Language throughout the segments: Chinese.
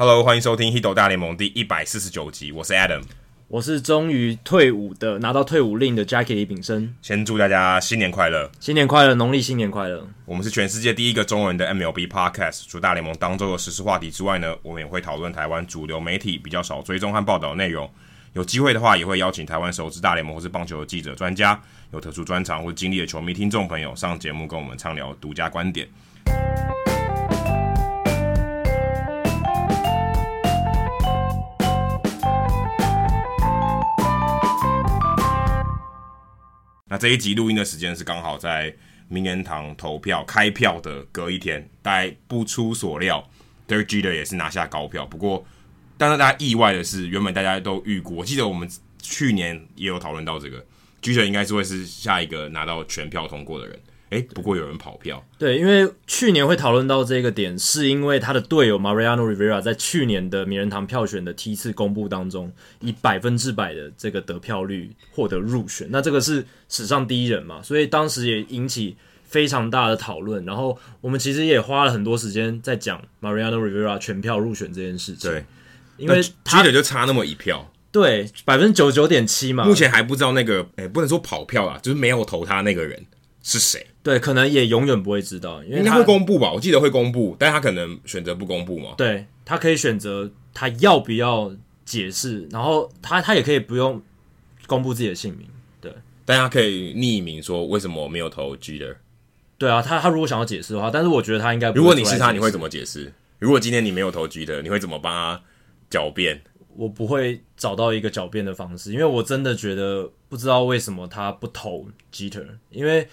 Hello，欢迎收听《h i d o 大联盟》第一百四十九集，我是 Adam，我是终于退伍的，拿到退伍令的 Jackie 李炳生。先祝大家新年快乐，新年快乐，农历新年快乐。我们是全世界第一个中文的 MLB Podcast，除大联盟当周的时事话题之外呢，我们也会讨论台湾主流媒体比较少追踪和报道的内容。有机会的话，也会邀请台湾熟知大联盟或是棒球的记者、专家，有特殊专长或经历的球迷听众朋友上节目跟我们畅聊独家观点。那这一集录音的时间是刚好在名人堂投票开票的隔一天，大概不出所料，Derek Jeter 也是拿下高票。不过，但是大家意外的是，原本大家都预估，我记得我们去年也有讨论到这个，Jeter 应该是会是下一个拿到全票通过的人。诶，不过有人跑票。对，因为去年会讨论到这个点，是因为他的队友 Mariano Rivera 在去年的名人堂票选的梯次公布当中，以百分之百的这个得票率获得入选。那这个是史上第一人嘛，所以当时也引起非常大的讨论。然后我们其实也花了很多时间在讲 Mariano Rivera 全票入选这件事情。对，因为他的就差那么一票，对，百分之九十九点七嘛。目前还不知道那个，哎，不能说跑票啦，就是没有投他那个人。是谁？对，可能也永远不会知道，因为他应该会公布吧？我记得会公布，但是他可能选择不公布嘛。对，他可以选择他要不要解释，然后他他也可以不用公布自己的姓名，对，但他可以匿名说为什么我没有投 Jeter。对啊，他他如果想要解释的话，但是我觉得他应该不会。如果你是他，你会怎么解释？如果今天你没有投 Gater，你会怎么帮他狡辩？我不会找到一个狡辩的方式，因为我真的觉得不知道为什么他不投 geter 因为。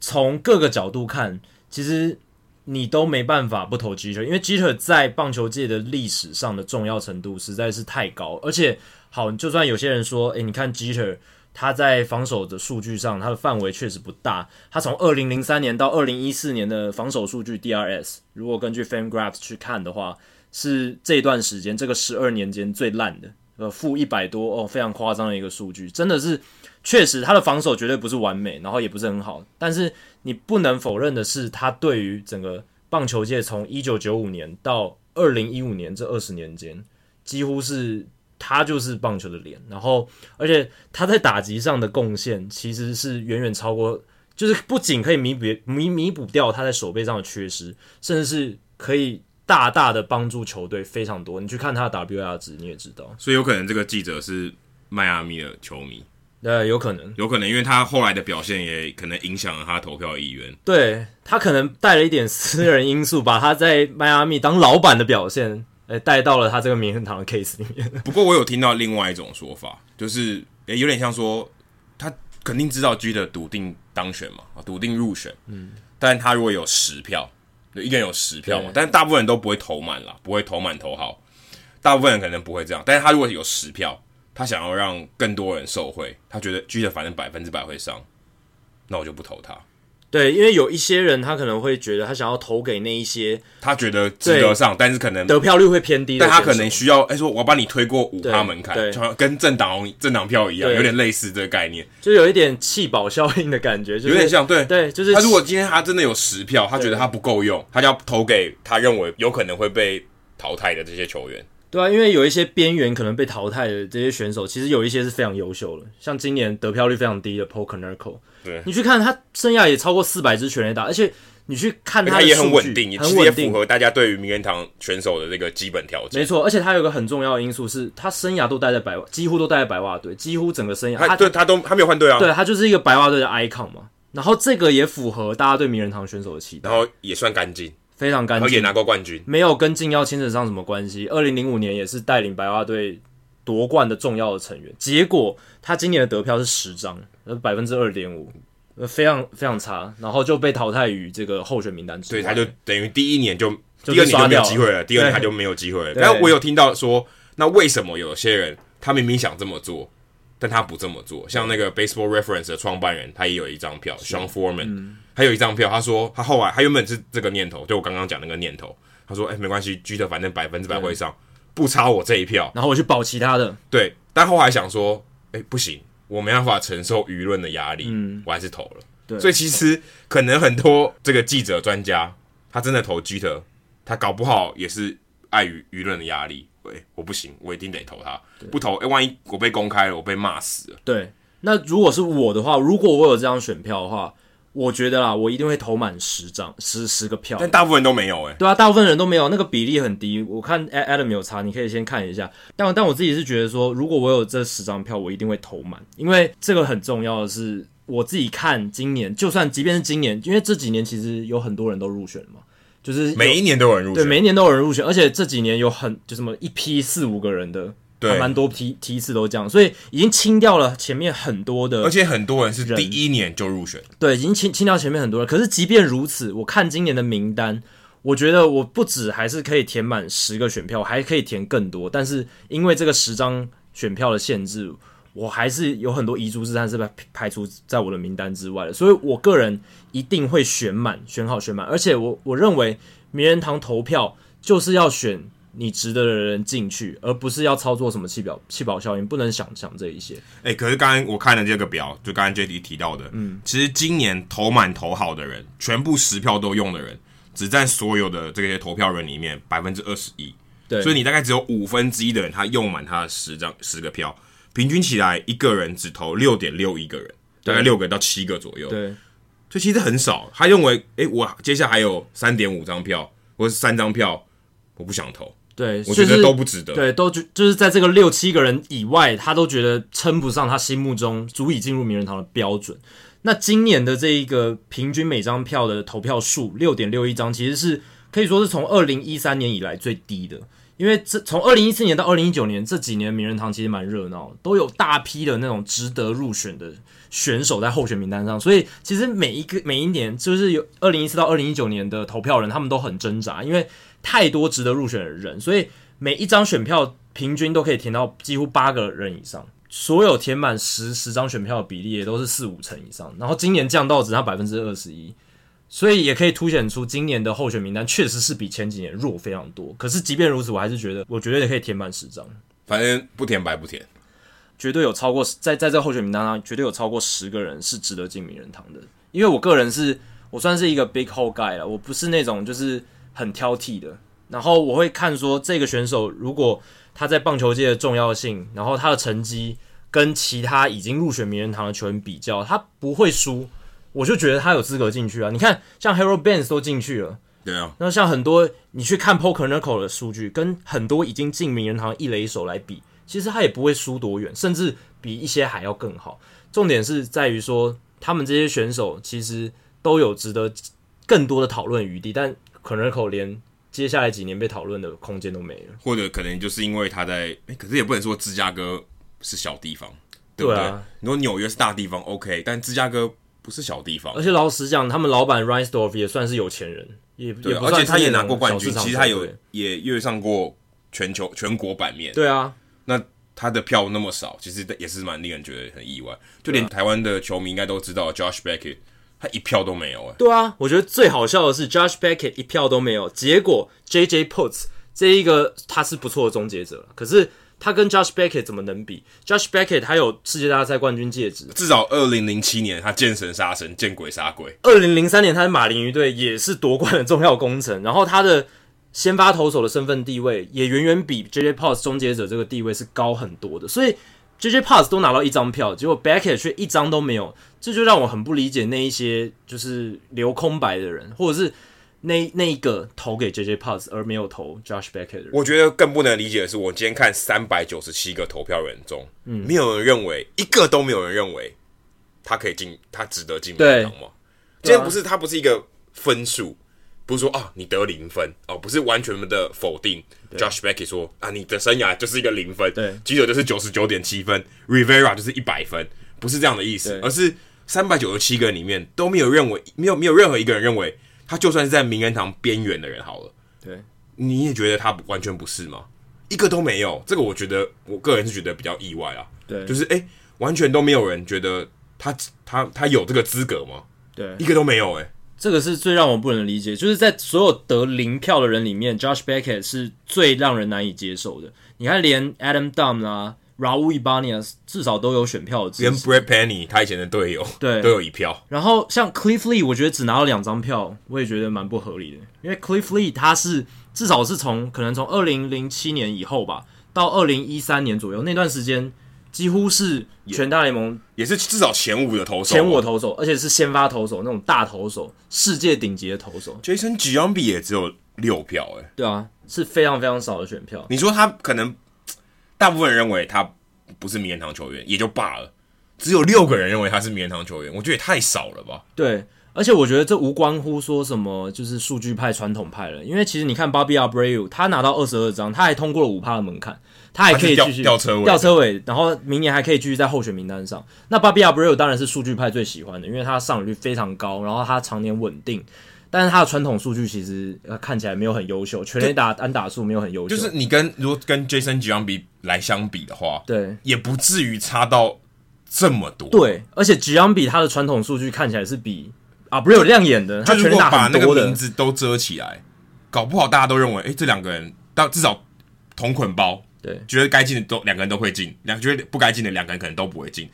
从各个角度看，其实你都没办法不投 Jeter，因为 Jeter 在棒球界的历史上的重要程度实在是太高。而且，好，就算有些人说，诶，你看 Jeter 他在防守的数据上，他的范围确实不大。他从二零零三年到二零一四年的防守数据 DRS，如果根据 FanGraphs 去看的话，是这段时间这个十二年间最烂的，呃，负一百多哦，非常夸张的一个数据，真的是。确实，他的防守绝对不是完美，然后也不是很好。但是你不能否认的是，他对于整个棒球界从一九九五年到二零一五年这二十年间，几乎是他就是棒球的脸。然后，而且他在打击上的贡献其实是远远超过，就是不仅可以弥补弥弥补掉他在手背上的缺失，甚至是可以大大的帮助球队非常多。你去看他的 WAR 值，你也知道。所以有可能这个记者是迈阿密的球迷。对，有可能，有可能，因为他后来的表现也可能影响了他投票的意愿。对，他可能带了一点私人因素，把他在迈阿密当老板的表现，诶，带到了他这个名人堂的 case 里面。不过我有听到另外一种说法，就是诶，有点像说他肯定知道 Jeter 笃定当选嘛，笃定入选。嗯，但他如果有十票，就一个人有十票嘛，但是大部分人都不会投满了，不会投满投好，大部分人可能不会这样。但是他如果有十票。他想要让更多人受惠，他觉得 Jeter 反正百分之百会上，那我就不投他。对，因为有一些人他可能会觉得他想要投给那一些他觉得值得上，但是可能得票率会偏低，但他可能需要哎、欸、说我要把你推过五趴门槛，就跟政党政党票一样，有点类似这个概念，就有一点弃保效应的感觉，就是、有点像对。对，就是他如果今天他真的有十票，他觉得他不够用，他就要投给他认为有可能会被淘汰的这些球员。对啊，因为有一些边缘可能被淘汰的这些选手，其实有一些是非常优秀的，像今年得票率非常低的 Paul Konerko，对，你去看他生涯也超过四百支全垒打，而且你去看他，他也很稳定，很稳定，符合大家对于名人堂选手的这个基本条件。没错，而且他有一个很重要的因素是，他生涯都待在白袜，几乎都待在白袜队，几乎整个生涯，他对他都他没有换队啊，对他就是一个白袜队的 icon 嘛。然后这个也符合大家对名人堂选手的期待，然后也算干净。非常干净，也拿过冠军，没有跟禁药牵扯上什么关系。二零零五年也是带领白袜队夺冠的重要的成员。结果他今年的得票是十张，呃，百分之二点五，非常非常差，然后就被淘汰于这个候选名单之外。对，他就等于第一年就，第二年就没有机会了，第二年他就没有机会了。但我有听到说，那为什么有些人他明明想这么做？但他不这么做，像那个 Baseball Reference 的创办人，他也有一张票，Sean Foreman，还有一张票。他说他后来他原本是这个念头，就我刚刚讲那个念头。他说：“哎、欸，没关系，Jeter 反正百分之百会上，不差我这一票。”然后我去保其他的。对，但后来想说：“哎、欸，不行，我没办法承受舆论的压力，嗯，我还是投了。”对，所以其实可能很多这个记者专家，他真的投 Jeter，他搞不好也是碍于舆论的压力，喂，我不行，我一定得投他，不投，哎，万一我被公开了，我被骂死了。对，那如果是我的话，如果我有这张选票的话。我觉得啦，我一定会投满十张，十十个票。但大部分人都没有哎、欸。对啊，大部分人都没有，那个比例很低。我看 Adam 没有查，你可以先看一下。但但我自己是觉得说，如果我有这十张票，我一定会投满，因为这个很重要的是，我自己看今年，就算即便是今年，因为这几年其实有很多人都入选了嘛，就是每一年都有人入选，对，每一年都有人入选，而且这几年有很就什么一批四五个人的。对，蛮多批梯次都这样，所以已经清掉了前面很多的，而且很多人是第一年就入选。对，已经清清掉前面很多人。可是即便如此，我看今年的名单，我觉得我不止还是可以填满十个选票，还可以填更多。但是因为这个十张选票的限制，我还是有很多遗珠之憾是被排除在我的名单之外的。所以我个人一定会选满，选好选满。而且我我认为名人堂投票就是要选。你值得的人进去，而不是要操作什么弃表弃保效应，不能想想这一些。哎、欸，可是刚刚我看了这个表，就刚刚 J D 提到的，嗯，其实今年投满投好的人，全部十票都用的人，只占所有的这些投票人里面百分之二十一。对，所以你大概只有五分之一的人他用满他的十张十个票，平均起来一个人只投六点六一个人，大概六个到七个左右。对，所以其实很少。他认为，哎、欸，我接下来还有三点五张票，或是三张票，我不想投。对，我觉得都不值得。对，都就就是在这个六七个人以外，他都觉得称不上他心目中足以进入名人堂的标准。那今年的这一个平均每张票的投票数六点六一张，其实是可以说是从二零一三年以来最低的。因为这从二零一四年到二零一九年这几年名人堂其实蛮热闹，都有大批的那种值得入选的选手在候选名单上。所以其实每一个每一年就是有二零一四到二零一九年的投票人，他们都很挣扎，因为。太多值得入选的人，所以每一张选票平均都可以填到几乎八个人以上。所有填满十十张选票的比例也都是四五成以上。然后今年降到只差百分之二十一，所以也可以凸显出今年的候选名单确实是比前几年弱非常多。可是即便如此，我还是觉得我绝对可以填满十张。反正不填白不填，绝对有超过在在这候选名单上绝对有超过十个人是值得进名人堂的。因为我个人是我算是一个 big hole guy 了，我不是那种就是。很挑剔的，然后我会看说这个选手如果他在棒球界的重要性，然后他的成绩跟其他已经入选名人堂的球员比较，他不会输，我就觉得他有资格进去啊。你看，像 Harold Baines 都进去了，对啊。那像很多你去看 Konerko 的数据，跟很多已经进名人堂的一垒手来比，其实他也不会输多远，甚至比一些还要更好。重点是在于说，他们这些选手其实都有值得更多的讨论余地，但。可能口连接下来几年被讨论的空间都没了，或者可能就是因为他在，欸、可是也不能说芝加哥是小地方，对不对？对啊、你说纽约是大地方，OK，但芝加哥不是小地方。而且老实讲，他们老板 Reinsdorf 也算是有钱人，也对也不，而且他也拿过冠军，其实他有也跃上过全球全国版面。对啊，那他的票那么少，其实也是蛮令人觉得很意外。就连台湾的球迷应该都知道 Josh Beckett。他一票都没有哎。对啊，我觉得最好笑的是 Josh Beckett 一票都没有，结果 JJ puts 这一个他是不错的终结者，可是他跟 Josh Beckett 怎么能比？Josh Beckett 他有世界大赛冠军戒指，至少二零零七年他见神杀神，见鬼杀鬼。二零零三年他在马林鱼队也是夺冠的重要功臣，然后他的先发投手的身份地位也远远比 JJ Putz 终结者这个地位是高很多的，所以。JJ Putz 都拿到一张票，结果 Beckett 却一张都没有，这就让我很不理解那一些就是留空白的人，或者是那那一个投给 JJ Pass 而没有投 Josh Beckett。我觉得更不能理解的是，我今天看三百九十七个投票人中，嗯，没有人认为一个都没有人认为他可以进，他值得进名人堂吗？今天不是他不是一个分数。不是说啊，你得零分哦，不是完全的否定。Josh Beckett 说啊，你的生涯就是一个零分，对，记者就是九十九点七分，Rivera 就是一百分，不是这样的意思，而是三百九十七个人里面都没有认为，没有没有任何一个人认为他就算是在名人堂边缘的人好了，对，你也觉得他完全不是吗？一个都没有，这个我觉得我个人是觉得比较意外啊，对，就是哎、欸，完全都没有人觉得他他他有这个资格吗？对，一个都没有、欸，哎。这个是最让我不能理解，就是在所有得零票的人里面，Josh Beckett 是最让人难以接受的。你看，连 Adam Dunn 啊，Raul Ibanez 至少都有选票的，连 Brett Penny 他以前的队友对都有一票。然后像 Cliff Lee，我觉得只拿了两张票，我也觉得蛮不合理的，因为 Cliff Lee 他是至少是从可能从二零零七年以后吧，到二零一三年左右那段时间，几乎是全大联盟也，也是至少前五的投手，前五的投手，而且是先发投手那种大投手，世界顶级的投手。Jason Giambi 也只有六票，哎，对啊，是非常非常少的选票。你说他可能大部分人认为他不是名人堂球员，也就罢了，只有六个人认为他是名人堂球员，我觉得也太少了吧？对。而且我觉得这无关乎说什么就是数据派传统派了，因为其实你看 Bobby Abreu 他拿到二十二张，他还通过了五趴的门槛，他还可以继续吊车尾，吊车尾，然后明年还可以继续在候选名单上。那 Bobby Abreu 当然是数据派最喜欢的，因为他上垒率非常高，然后他常年稳定，但是他的传统数据其实看起来没有很优秀，全垒打安打数没有很优秀。就是你跟如果跟 Jason Giambi 来相比的话，对，也不至于差到这么多。对，而且 Giambi 他的传统数据看起来是比。啊，不是有亮眼的，他如果把那个名字都遮起来，搞不好大家都认为，哎、欸，这两个人到至少同捆包，对，觉得该进的都两个人都会进，两觉得不该进的两个人可能都不会进，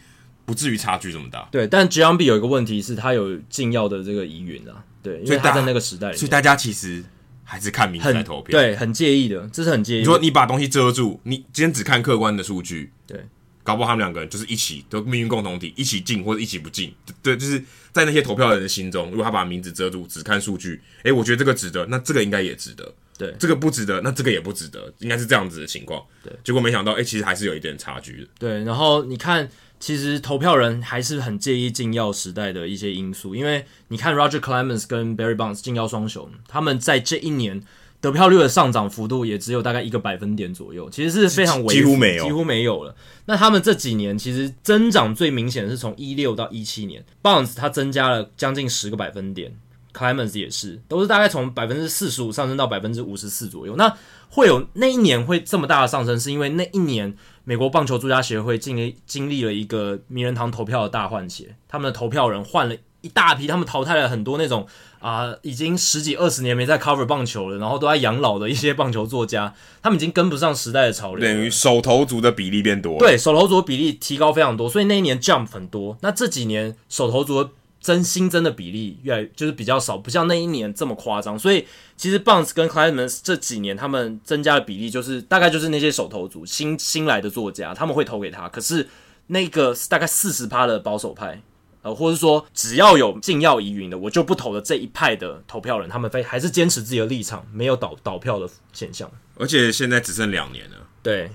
不至于差距这么大。对，但 Giambi 有一个问题是，他有禁药的这个疑云啊，对，因为他在那个时代里，所以大家其实还是看名字来投票，对，很介意的，这是很介意。你说你把东西遮住，你今天只看客观的数据，对。搞不好他们两个人就是一起都命运共同体，一起进或者一起不进。对，就是在那些投票的人的心中，如果他把名字遮住，只看数据，诶，我觉得这个值得，那这个应该也值得。对，这个不值得，那这个也不值得，应该是这样子的情况。对，结果没想到，诶，其实还是有一点差距的。对，然后你看，其实投票人还是很介意禁药时代的一些因素，因为你看 Roger Clemens 跟 Barry Bonds 禁药双雄，他们在这一年。得票率的上涨幅度也只有大概一个百分点左右，其实是非常微，几乎没有，几乎没有了。那他们这几年其实增长最明显的是从一六到一七年，Bonds 它增加了将近十个百分点，Clemens 也是，都是大概从百分之四十五上升到百分之五十四左右。那会有那一年会这么大的上升，是因为那一年美国棒球作家协会经历经历了一个名人堂投票的大换血，他们的投票人换了一大批，他们淘汰了很多那种。啊、呃，已经十几二十年没在 cover 棒球了，然后都在养老的一些棒球作家，他们已经跟不上时代的潮流，等于手头族的比例变多了。对，手头族的比例提高非常多，所以那一年 jump 很多。那这几年手头族的增新增的比例越来就是比较少，不像那一年这么夸张。所以其实 Bounce 跟 c l i m e n s 这几年他们增加的比例就是大概就是那些手投族新新来的作家他们会投给他，可是那个大概四十趴的保守派。呃，或者说只要有禁药疑云的，我就不投了这一派的投票人，他们非还是坚持自己的立场，没有倒倒票的现象。而且现在只剩两年了，对，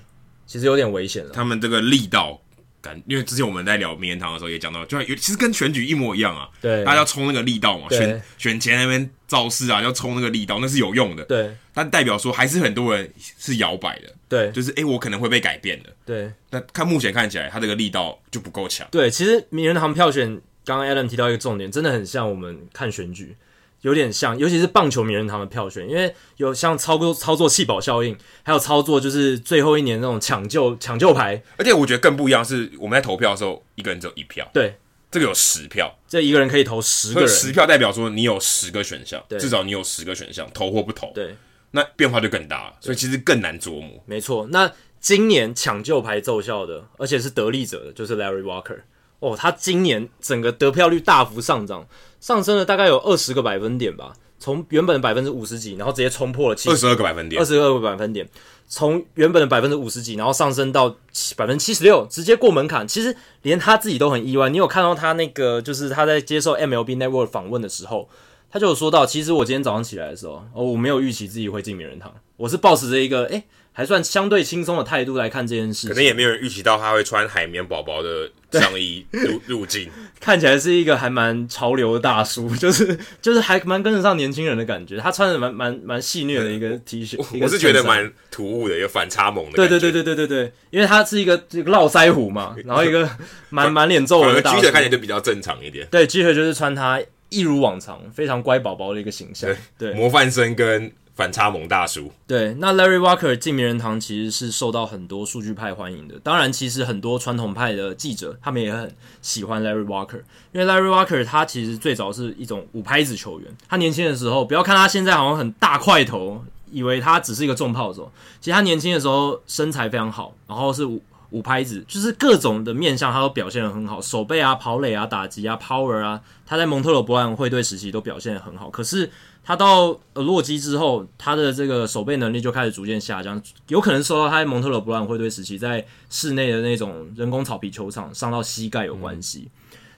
其实有点危险了。他们这个力道感，因为之前我们在聊名人堂的时候也讲到，就有其实跟选举一模一样啊。对，大家要冲那个力道嘛，选选前那边造势啊，要冲那个力道，那是有用的。对，但代表说还是很多人是摇摆的。对，就是哎、欸，我可能会被改变的。对，那看目前看起来，他这个力道就不够强。对，其实名人堂票选。刚刚 Adam 提到一个重点，真的很像我们看选举，有点像，尤其是棒球名人堂的票选，因为有像操作操作弃保效应，还有操作就是最后一年那种抢救抢救牌，而且我觉得更不一样是，我们在投票的时候，一个人只有一票，对，这个有十票，这一个人可以投十个人，十票代表说你有十个选项，至少你有十个选项，投或不投，对，那变化就更大了，所以其实更难琢磨。没错，那今年抢救牌奏效的，而且是得利者的，就是 Larry Walker。哦，他今年整个得票率大幅上涨，上升了大概有二十个百分点吧，从原本的百分之五十几，然后直接冲破了七十二十二个百分点，二十二个百分点，从原本的百分之五十几，然后上升到百分之七十六，直接过门槛。其实连他自己都很意外。你有看到他那个，就是他在接受 MLB Network 访问的时候，他就有说到，其实我今天早上起来的时候，哦，我没有预期自己会进名人堂，我是抱持着一个，诶。还算相对轻松的态度来看这件事，可能也没有人预期到他会穿海绵宝宝的上衣入入境，看起来是一个还蛮潮流的大叔，就是就是还蛮跟得上年轻人的感觉。他穿的蛮蛮蛮戏谑的一个 T 恤，我是觉得蛮突兀的，有反差萌的。对对对对对对对，因为他是一个这个络腮胡嘛，然后一个满满脸皱纹的大叔，看起来就比较正常一点。对，记者就是穿他一如往常非常乖宝宝的一个形象，对，模范生跟。反差萌大叔，对，那 Larry Walker 进名人堂其实是受到很多数据派欢迎的。当然，其实很多传统派的记者他们也很喜欢 Larry Walker，因为 Larry Walker 他其实最早是一种五拍子球员。他年轻的时候，不要看他现在好像很大块头，以为他只是一个重炮手。其实他年轻的时候身材非常好，然后是五五拍子，就是各种的面向他都表现得很好，手背啊、跑垒啊、打击啊、power 啊，他在蒙特罗博览会队时期都表现得很好。可是他到呃洛基之后，他的这个守备能力就开始逐渐下降，有可能受到他在蒙特勒布朗会队时期在室内的那种人工草皮球场伤到膝盖有关系。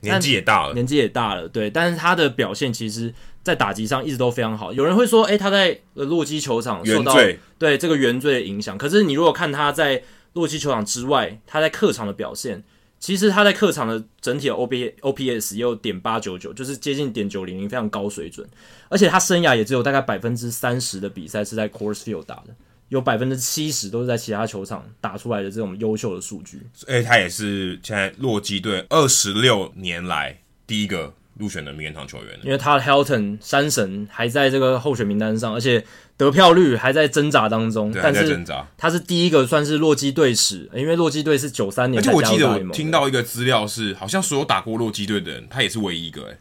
嗯、年纪也大了，年纪也大了，对。但是他的表现其实，在打击上一直都非常好。有人会说，诶、欸，他在呃洛基球场受到对这个原罪的影响。可是你如果看他在洛基球场之外，他在客场的表现。其实他在客场的整体的 O B O P S 也有点八九九，就是接近点九零零，非常高水准。而且他生涯也只有大概百分之三十的比赛是在 Coors Field 打的，有百分之七十都是在其他球场打出来的这种优秀的数据。所以他也是现在洛基队二十六年来第一个入选的名人堂球员。因为他的 Helton 山神还在这个候选名单上，而且。得票率还在挣扎当中，但是他是第一个算是洛基队史，因为洛基队是九三年才加入大联盟。而且我记得我听到一个资料是，好像所有打过洛基队的人，他也是唯一一个哎，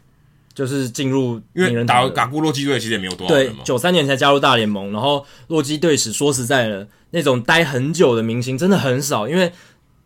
就是进入因为打打过洛基队其实也没有多少人嘛。对，九三年才加入大联盟，然后洛基队史说实在的，那种待很久的明星真的很少，因为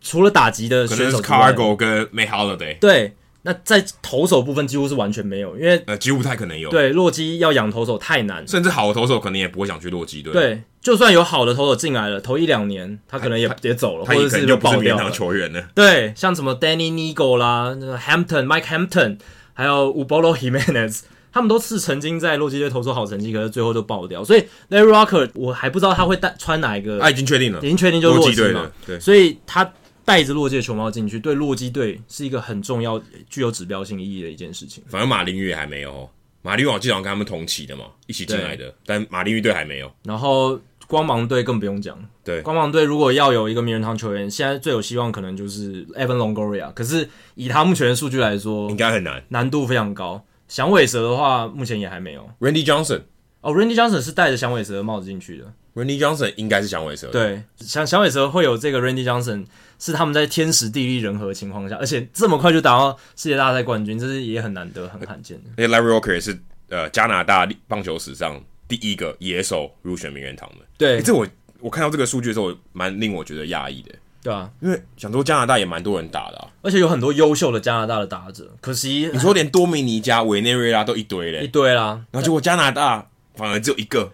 除了打击的选手，Cargo 跟 Matt Holliday 对。那在投手部分几乎是完全没有，因为呃几乎不太可能有。对，洛基要养投手太难，甚至好的投手可能也不会想去洛基队。对，就算有好的投手进来了，投一两年他可能也也走了，或者是就爆掉了。球员呢？对，像什么 Danny Nigo 啦，Hampton、Mike Hampton，还有 Ubaldo Jimenez，他们都是曾经在洛基队投出好成绩，可是最后就爆掉。所以 Larry Walker 我还不知道他会带穿哪一个，他已经确定了，已经确定就是洛基队嘛。对，所以他。带着洛基的球帽进去，对洛基队是一个很重要、具有指标性意义的一件事情。反正马林鱼也还没有，马林鱼我记得跟他们同期的嘛，一起进来的，但马林鱼队还没有。然后光芒队更不用讲，对，光芒队如果要有一个名人堂球员，现在最有希望可能就是 Evan Longoria，可是以他目前的数据来说，应该很难，难度非常高。响尾蛇的话，目前也还没有。Randy Johnson，哦，Randy Johnson 是戴着响尾蛇的帽子进去的。Randy Johnson 应该是响尾蛇，对，响响尾蛇会有这个 Randy Johnson。是他们在天时地利人和的情况下，而且这么快就打到世界大赛冠军，这是也很难得、很罕见的。而且 Larry Walker 也是呃加拿大棒球史上第一个野手入选名人堂的。对，欸、这我我看到这个数据的时候，蛮令我觉得讶异的。对啊，因为想说加拿大也蛮多人打的、啊，而且有很多优秀的加拿大的打者。可惜你说连多米尼加、委内瑞拉都一堆嘞，一堆啦。然后结果加拿大反而只有一个。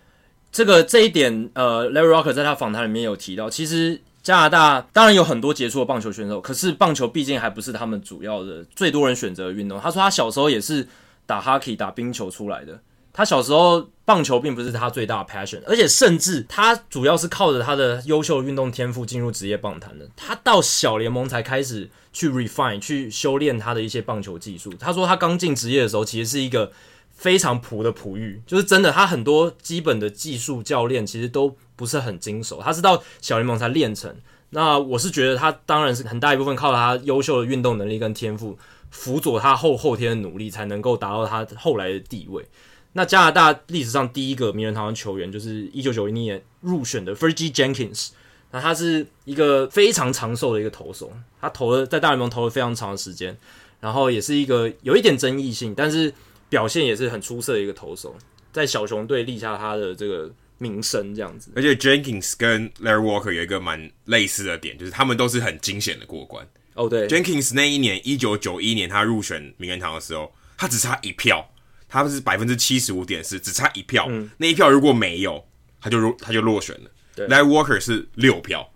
这个这一点，呃，Larry Walker 在他访谈里面有提到，其实。加拿大当然有很多杰出的棒球选手，可是棒球毕竟还不是他们主要的、最多人选择的运动。他说他小时候也是打 hockey、打冰球出来的。他小时候棒球并不是他最大的 passion，而且甚至他主要是靠着他的优秀运动天赋进入职业棒坛的。他到小联盟才开始去 refine、去修炼他的一些棒球技术。他说他刚进职业的时候其实是一个非常普的璞玉，就是真的，他很多基本的技术教练其实都。不是很精熟，他是到小联盟才练成。那我是觉得他当然是很大一部分靠他优秀的运动能力跟天赋辅佐他后后天的努力，才能够达到他后来的地位。那加拿大历史上第一个名人堂的球员就是一九九一年入选的 Fergie Jenkins，那他是一个非常长寿的一个投手，他投了在大联盟投了非常长的时间，然后也是一个有一点争议性，但是表现也是很出色的一个投手，在小熊队立下他的这个。名声这样子，而且 Jenkins 跟 Larry Walker 有一个蛮类似的点，就是他们都是很惊险的过关。哦，oh, 对，Jenkins 那一年一九九一年他入选名人堂的时候，他只差一票，他是百分之七十五点四，只差一票。嗯，那一票如果没有，他就落他就落选了。对，Larry Walker 是六票，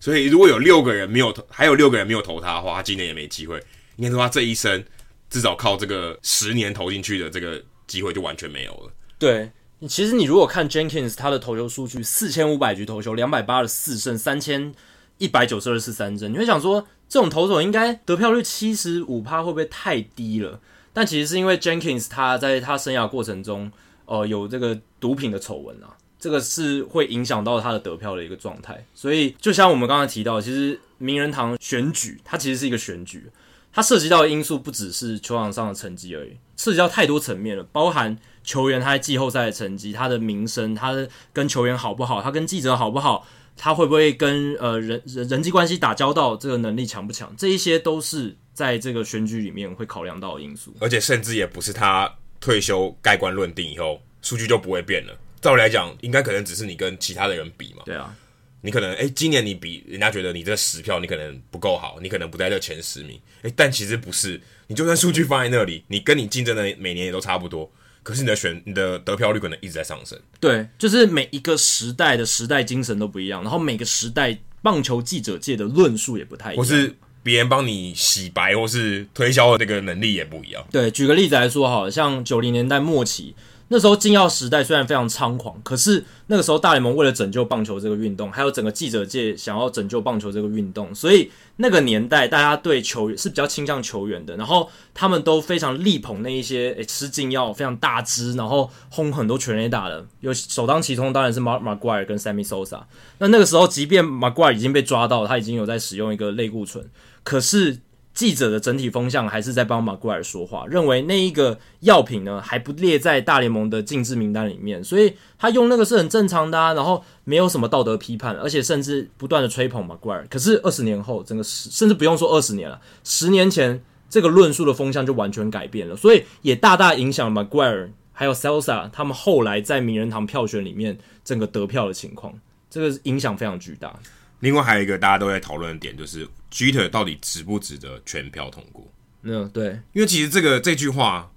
所以如果有六个人没有投，还有六个人没有投他的话，他今年也没机会。应该说他这一生至少靠这个十年投进去的这个机会就完全没有了。对。其实你如果看 Jenkins 他的投球数据，四千五百局投球，两百八十四胜，三千一百九十二次三振，你会想说这种投手应该得票率七十五趴会不会太低了？但其实是因为 Jenkins 他在他生涯过程中，呃，有这个毒品的丑闻啊，这个是会影响到他的得票的一个状态。所以就像我们刚才提到，其实名人堂选举它其实是一个选举，它涉及到的因素不只是球场上的成绩而已，涉及到太多层面了，包含。球员他在季后赛的成绩，他的名声，他的跟球员好不好，他跟记者好不好，他会不会跟呃人人人际关系打交道，这个能力强不强，这一些都是在这个选举里面会考量到的因素。而且甚至也不是他退休盖棺论定以后，数据就不会变了。照理来讲，应该可能只是你跟其他的人比嘛。对啊，你可能哎、欸，今年你比人家觉得你这十票你可能不够好，你可能不在这前十名。哎、欸，但其实不是，你就算数据放在那里，你跟你竞争的每年也都差不多。可是你的选你的得票率可能一直在上升。对，就是每一个时代的时代精神都不一样，然后每个时代棒球记者界的论述也不太一样，或是别人帮你洗白或是推销的那个能力也不一样。对，举个例子来说，好了，像九零年代末期。那时候禁药时代虽然非常猖狂，可是那个时候大联盟为了拯救棒球这个运动，还有整个记者界想要拯救棒球这个运动，所以那个年代大家对球员是比较倾向球员的，然后他们都非常力捧那一些诶吃禁药非常大只，然后轰很多全垒打的，有首当其冲当然是马马奎尔跟 Sammy Sosa。那那个时候，即便马奎尔已经被抓到，他已经有在使用一个类固醇，可是。记者的整体风向还是在帮马奎尔说话，认为那一个药品呢还不列在大联盟的禁制名单里面，所以他用那个是很正常的啊，然后没有什么道德批判，而且甚至不断的吹捧马奎尔。可是二十年后，整个十甚至不用说二十年了，十年前这个论述的风向就完全改变了，所以也大大影响了马奎尔还有 Sosa 他们后来在名人堂票选里面整个得票的情况，这个影响非常巨大。另外还有一个大家都在讨论的点，就是 Jeter 到底值不值得全票通过？嗯，对，因为其实这个这句话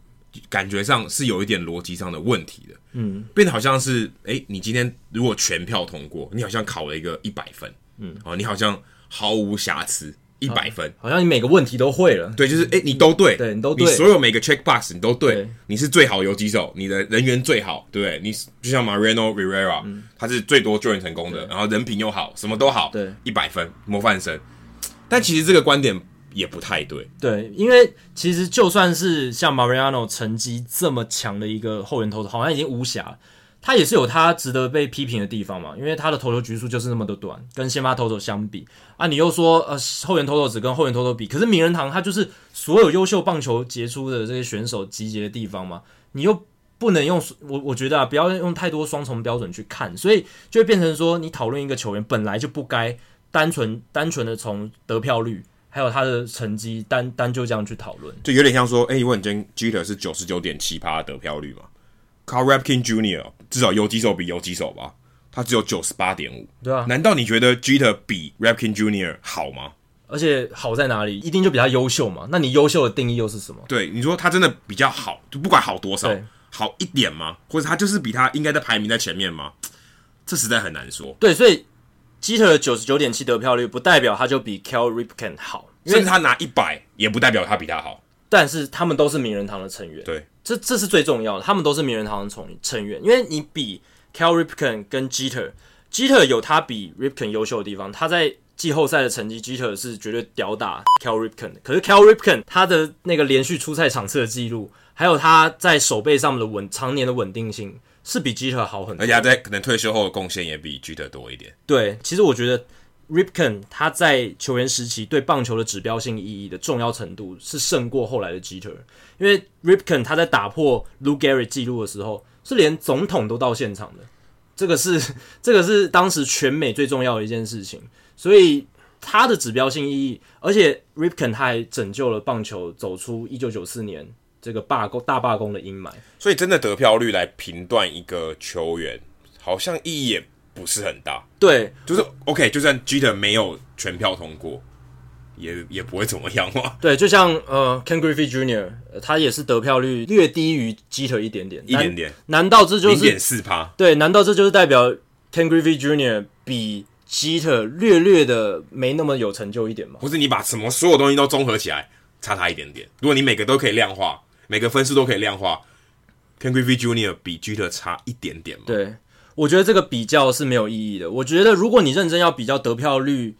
感觉上是有一点逻辑上的问题的，嗯，变得好像是，哎、欸，你今天如果全票通过，你好像考了一个一百分，嗯，哦，你好像毫无瑕疵。一百分好，好像你每个问题都会了。对，就是哎、欸，你都对，对你都对，你所有每个 check box 你都对，对你是最好游击手，你的人缘最好，对不对？你就像 Mariano Rivera，、嗯、他是最多救援成功的，然后人品又好，什么都好，对，一百分模范生。但其实这个观点也不太对，对，因为其实就算是像 Mariano 成绩这么强的一个后援投手，好像已经无瑕。他也是有他值得被批评的地方嘛，因为他的投球局数就是那么的短，跟先发投手相比啊，你又说呃后援投手只跟后援投手比，可是名人堂他就是所有优秀棒球杰出的这些选手集结的地方嘛，你又不能用我我觉得啊，不要用太多双重标准去看，所以就会变成说你讨论一个球员本来就不该单纯单纯的从得票率还有他的成绩单单就这样去讨论，就有点像说，哎、欸，问今天 Jeter 是九十九点七趴得票率嘛？Cal Rapkin Jr. 至少有几手比有几手吧，他只有九十八点五。对啊，难道你觉得 Jeter 比 Rapkin Jr. 好吗？而且好在哪里？一定就比他优秀嘛？那你优秀的定义又是什么？对，你说他真的比较好，就不管好多少，好一点吗？或者他就是比他应该在排名在前面吗？这实在很难说。对，所以 Jeter 的九十九点七得票率不代表他就比 Cal Ripken 好，甚至他拿一百也不代表他比他好。但是他们都是名人堂的成员。对。这这是最重要的，他们都是名人堂的成成员，因为你比 Cal Ripken 跟 Jeter，Jeter 有他比 Ripken 优秀的地方，他在季后赛的成绩，Jeter 是绝对吊打 Cal Ripken 的。可是 Cal Ripken 他的那个连续出赛场次的记录，还有他在手背上的稳常年的稳定性，是比 Jeter 好很多。而且他在可能退休后的贡献也比 Jeter 多一点。对，其实我觉得。Ripken 他在球员时期对棒球的指标性意义的重要程度是胜过后来的 Jeter，因为 Ripken 他在打破 Lou Gehrig 记录的时候，是连总统都到现场的，这个是这个是当时全美最重要的一件事情，所以他的指标性意义，而且 Ripken 他还拯救了棒球走出一九九四年这个罢工大罢工的阴霾，所以真的得票率来评断一个球员，好像意义也。不是很大，对，就是 OK，就算 Jeter 没有全票通过，也也不会怎么样嘛。对，就像呃，Ken Griffey Jr.，他也是得票率略低于 Jeter 一点点，一点点。难道这就是零点四趴？对，难道这就是代表 Ken Griffey Jr. 比 Jeter 略略的没那么有成就一点吗？不是，你把什么所有东西都综合起来，差他一点点。如果你每个都可以量化，每个分数都可以量化，Ken Griffey Jr. 比 Jeter 差一点点吗？对。我觉得这个比较是没有意义的。我觉得如果你认真要比较得票率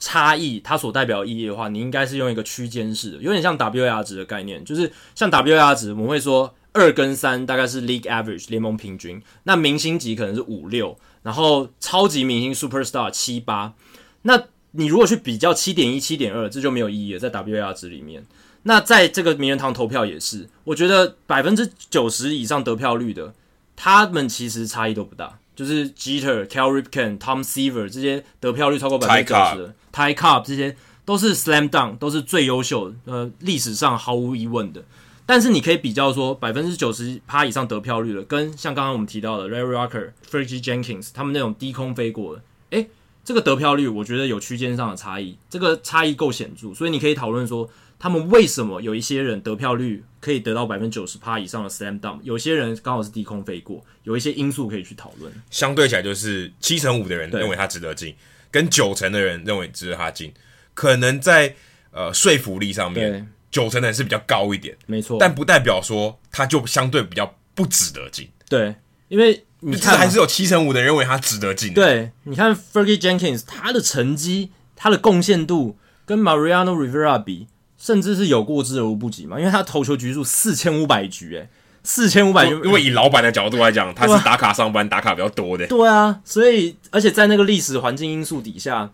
差异，它所代表意义的话，你应该是用一个区间式的，有点像 WAR 值的概念，就是像 WAR 值，我们会说二跟三大概是 League Average 联盟平均，那明星级可能是五六，然后超级明星 Superstar 七八。那你如果去比较七点一、七点二，这就没有意义了，在 WAR 值里面。那在这个名人堂投票也是，我觉得百分之九十以上得票率的，他们其实差异都不大。就是 Jeter、Cal Ripken、Tom Seaver 这些得票率超过百分之九十的，Ty Cobb 这些都是 Slam Dunk，都是最优秀的，呃，历史上毫无疑问的。但是你可以比较说，百分之九十趴以上得票率的，跟像刚刚我们提到的 Larry Rocker、Fergie Jenkins 他们那种低空飞过的，诶、这个得票率我觉得有区间上的差异，这个差异够显著，所以你可以讨论说，他们为什么有一些人得票率可以得到百分之九十趴以上的 slam dunk，有些人刚好是低空飞过，有一些因素可以去讨论。相对起来，就是七成五的人认为他值得进，跟九成的人认为值得他进，可能在呃说服力上面，九成的人是比较高一点，没错，但不代表说他就相对比较不值得进。对，因为你看还是有七成五的人认为他值得进。对，你看 Fergie Jenkins 他的成绩，他的贡献度跟 Mariano Rivera 比。甚至是有过之而无不及嘛，因为他投球局数四千五百局，诶，四千五百局。因为以老板的角度来讲，他是打卡上班，打卡比较多的。对啊，所以而且在那个历史环境因素底下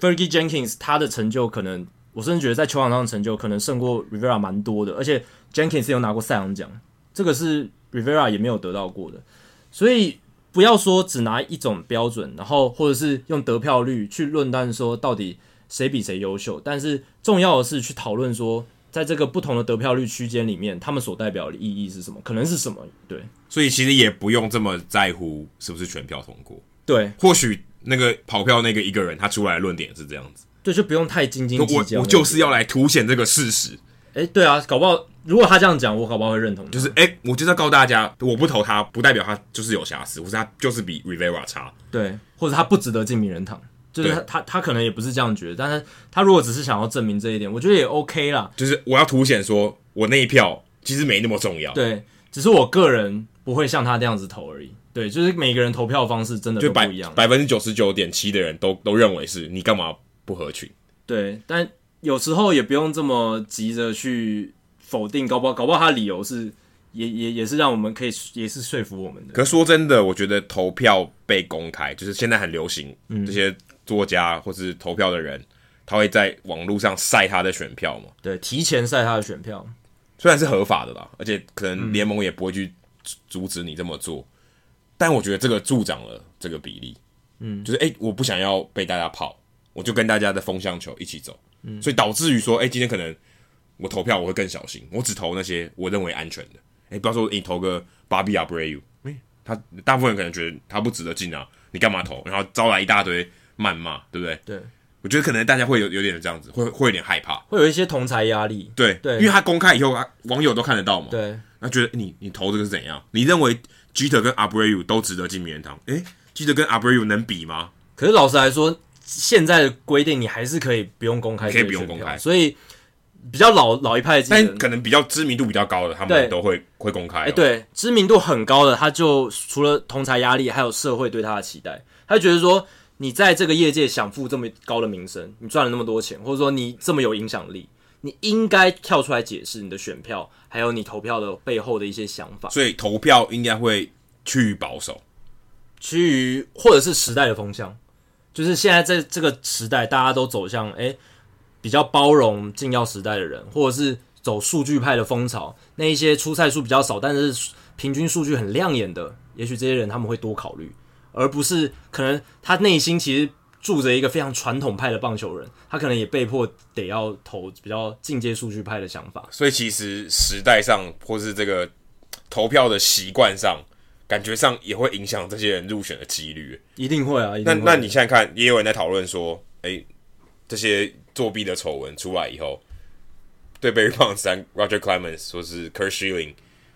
，Fergie Jenkins 他的成就可能，我甚至觉得在球场上的成就可能胜过 Rivera 蛮多的。而且 Jenkins 有拿过赛扬奖，这个是 Rivera 也没有得到过的。所以不要说只拿一种标准，然后或者是用得票率去论断说到底。谁比谁优秀？但是重要的是去讨论说，在这个不同的得票率区间里面，他们所代表的意义是什么？可能是什么？对，所以其实也不用这么在乎是不是全票通过。对，或许那个跑票那个一个人他出来的论点是这样子。对，就不用太斤斤计较。我我就是要来凸显这个事实。哎，对啊，搞不好如果他这样讲，我搞不好会认同。就是哎，我就是要告诉大家，我不投他，不代表他就是有瑕疵，或是他就是比 Rivera 差。对，或者他不值得进名人堂。就是他他他可能也不是这样觉得，但是他如果只是想要证明这一点，我觉得也 OK 啦。就是我要凸显说我那一票其实没那么重要，对，只是我个人不会像他这样子投而已。对，就是每个人投票方式真的就不一样，百分之九十九点七的人都都认为是你干嘛不合群？对，但有时候也不用这么急着去否定，搞不好搞不好他的理由是。也也也是让我们可以也是说服我们的。可说真的，我觉得投票被公开，就是现在很流行，这些作家或是投票的人，嗯、他会在网络上晒他的选票嘛？对，提前晒他的选票，虽然是合法的啦，而且可能联盟也不会去阻止你这么做，嗯、但我觉得这个助长了这个比例。嗯，就是哎、欸，我不想要被大家泡，我就跟大家的风向球一起走。嗯，所以导致于说，哎、欸，今天可能我投票我会更小心，我只投那些我认为安全的。哎，不要说你投个 Bobby Abreu，哎，他大部分人可能觉得他不值得进啊，你干嘛投？然后招来一大堆谩骂，对不对？对，我觉得可能大家会有有点这样子，会会有点害怕，会有一些同侪压力。对对，因为他公开以后，网友都看得到嘛。对，那觉得你你投这个是怎样？你认为 Jeter 跟 Abreu 都值得进名人堂？哎，Jeter 跟 Abreu 能比吗？可是老实来说，现在的规定你还是可以不用公开，可以不用公开，所以。比较老老一派的，但可能比较知名度比较高的，他们都会会公开。哎，对，知名度很高的，他就除了同才压力，还有社会对他的期待，他就觉得说，你在这个业界享负这么高的名声，你赚了那么多钱，或者说你这么有影响力，你应该跳出来解释你的选票，还有你投票的背后的一些想法。所以投票应该会趋于保守，趋于或者是时代的风向，就是现在在这个时代，大家都走向哎。诶比较包容禁药时代的人，或者是走数据派的风潮，那一些出赛数比较少，但是平均数据很亮眼的，也许这些人他们会多考虑，而不是可能他内心其实住着一个非常传统派的棒球人，他可能也被迫得要投比较进阶数据派的想法。所以其实时代上，或是这个投票的习惯上，感觉上也会影响这些人入选的几率。一定会啊！一定会。那那你现在看，也有人在讨论说，哎、欸，这些。作弊的丑闻出来以后，对 Barry Bonds、Roger Clemens 或是 Curt Schilling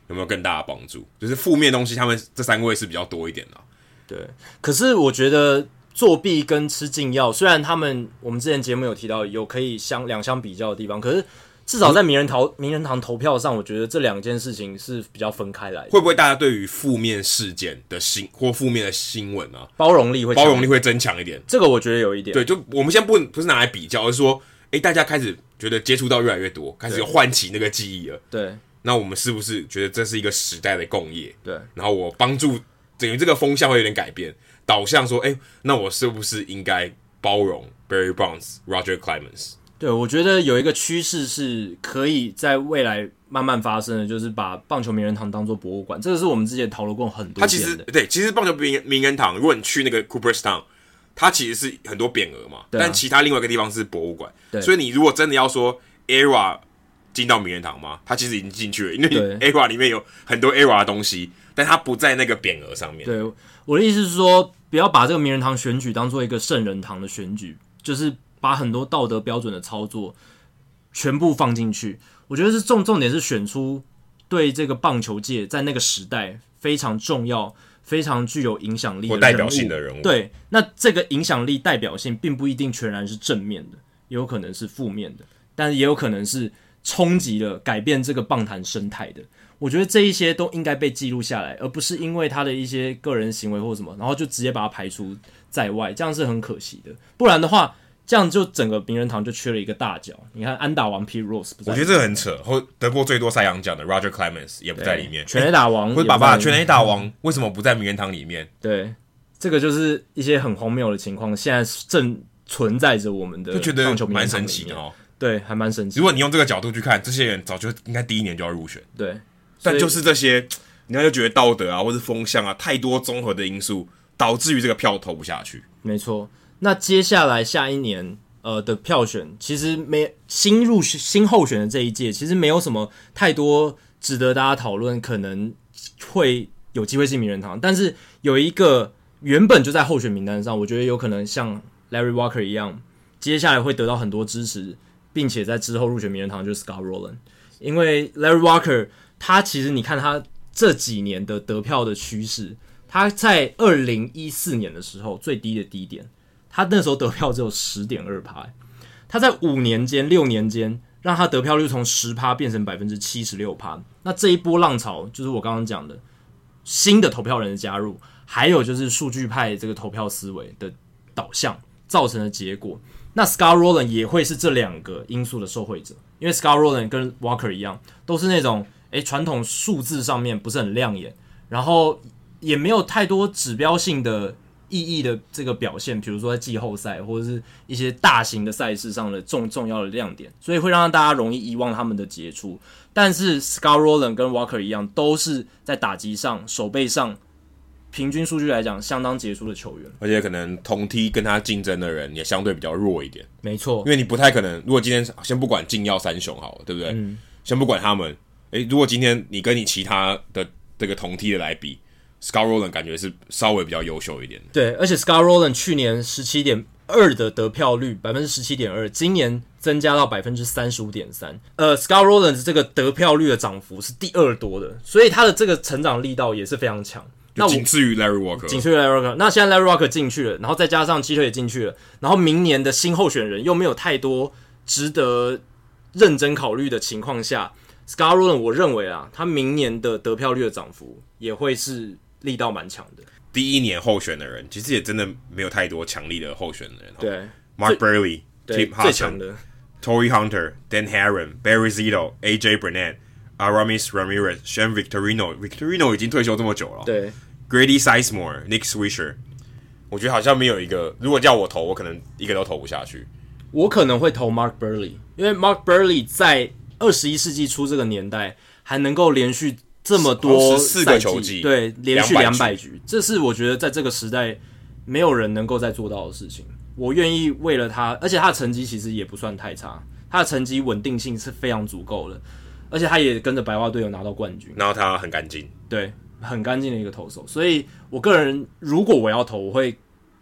有没有更大的帮助？就是负面东西，他们这三位是比较多一点的。对，可是我觉得作弊跟吃禁药，虽然他们我们之前节目有提到有可以相两相比较的地方，可是。至少在名人堂名人堂投票上，我觉得这两件事情是比较分开来的。会不会大家对于负面事件的新或负面的新闻啊，包容力会包容力会增强一点？这个我觉得有一点。对，就我们先不不是拿来比较，而是说，哎，大家开始觉得接触到越来越多，开始有唤起那个记忆了。对，那我们是不是觉得这是一个时代的共业？对，然后我帮助等于这个风向会有点改变，导向说，哎，那我是不是应该包容 Barry Bonds、Roger Clemens？对，我觉得有一个趋势是可以在未来慢慢发生的，就是把棒球名人堂当做博物馆。这个是我们之前讨论过很多。它其实对，其实棒球名名人堂，如果你去那个 Cooperstown，它其实是很多匾额嘛，啊、但其他另外一个地方是博物馆。所以你如果真的要说 ERA 进到名人堂吗？它其实已经进去了，因为 ERA 里面有很多 ERA 的东西，但他不在那个匾额上面。对，我的意思是说，不要把这个名人堂选举当做一个圣人堂的选举，就是。把很多道德标准的操作全部放进去。我觉得是重重点是选出对这个棒球界在那个时代非常重要、非常具有影响力的代表性的人物。对，那这个影响力代表性并不一定全然是正面的，也有可能是负面的，但是也有可能是冲击了、改变这个棒坛生态的。我觉得这一些都应该被记录下来，而不是因为他的一些个人行为或什么，然后就直接把他排除在外，这样是很可惜的。不然的话，这样就整个名人堂就缺了一个大角。你看安打王 Pete Rose，我觉得这个很扯。后得过最多赛扬奖的 Roger Clemens 也不在里面。全垒打王，或者爸爸全垒打王为什么不在名人堂里面？对，这个就是一些很荒谬的情况，现在正存在着我们的就觉得蛮神奇的哦。对，还蛮神奇。如果你用这个角度去看，这些人早就应该第一年就要入选。对。但就是这些，你看就觉得道德啊，或是风向啊，太多综合的因素导致于这个票投不下去。没错。那接下来下一年呃的票选，其实没新入新候选的这一届，其实没有什么太多值得大家讨论，可能会有机会进名人堂。但是有一个原本就在候选名单上，我觉得有可能像 Larry Walker 一样，接下来会得到很多支持，并且在之后入选名人堂，就是 Scott Rolen，因为 Larry Walker。他其实你看他这几年的得票的趋势，他在二零一四年的时候最低的低点，他那时候得票只有十点二趴，他在五年间、六年间让他得票率从十趴变成百分之七十六趴。那这一波浪潮就是我刚刚讲的新的投票人的加入，还有就是数据派这个投票思维的导向造成的结果。那 Scott Rolen 也会是这两个因素的受惠者，因为 Scott Rolen 跟 Walker 一样，都是那种。诶，传统数字上面不是很亮眼，然后也没有太多指标性的意义的这个表现，比如说在季后赛或者是一些大型的赛事上的重重要的亮点，所以会让大家容易遗忘他们的杰出。但是 Scar Roland 跟 Walker 一样，都是在打击上、手背上，平均数据来讲相当杰出的球员，而且可能同梯跟他竞争的人也相对比较弱一点。没错，因为你不太可能，如果今天先不管禁药三雄好了，对不对？嗯，先不管他们。诶，如果今天你跟你其他的这个同梯的来比，Scott Rolen 感觉是稍微比较优秀一点的。对，而且 Scott Rolen 去年十七点二的得票率，百分之十七点二，今年增加到百分之三十五点三。呃，Scott Rolen 这个得票率的涨幅是第二多的，所以他的这个成长力道也是非常强。那仅次于 Larry Walker，仅次于 Larry Walker。那现在 Larry Walker 进去了，然后再加上 Jeter 也进去了，然后明年的新候选人又没有太多值得认真考虑的情况下。Scott Rolen 我认为啊，他明年的得票率的涨幅也会是力道蛮强的。第一年候选的人，其实也真的没有太多强力的候选的人。对，Mark Buehrle、Tip Hudson、Torii Hunter、Dan Haren、Barry Zito、AJ Burnett、Aramis Ramirez、Shane Victorino。Victorino 已经退休这么久了。对，Grady Sizemore、Nick Swisher，我觉得好像没有一个，如果叫我投，我可能一个都投不下去。我可能会投 Mark Buehrle，因为 Mark Buehrle 在二十一世纪初这个年代还能够连续这么多四个球季，对，连续两百局，这是我觉得在这个时代没有人能够再做到的事情。我愿意为了他，而且他的成绩其实也不算太差，他的成绩稳定性是非常足够的，而且他也跟着白袜队友拿到冠军，然后他很干净，对，很干净的一个投手。所以我个人如果我要投，我会。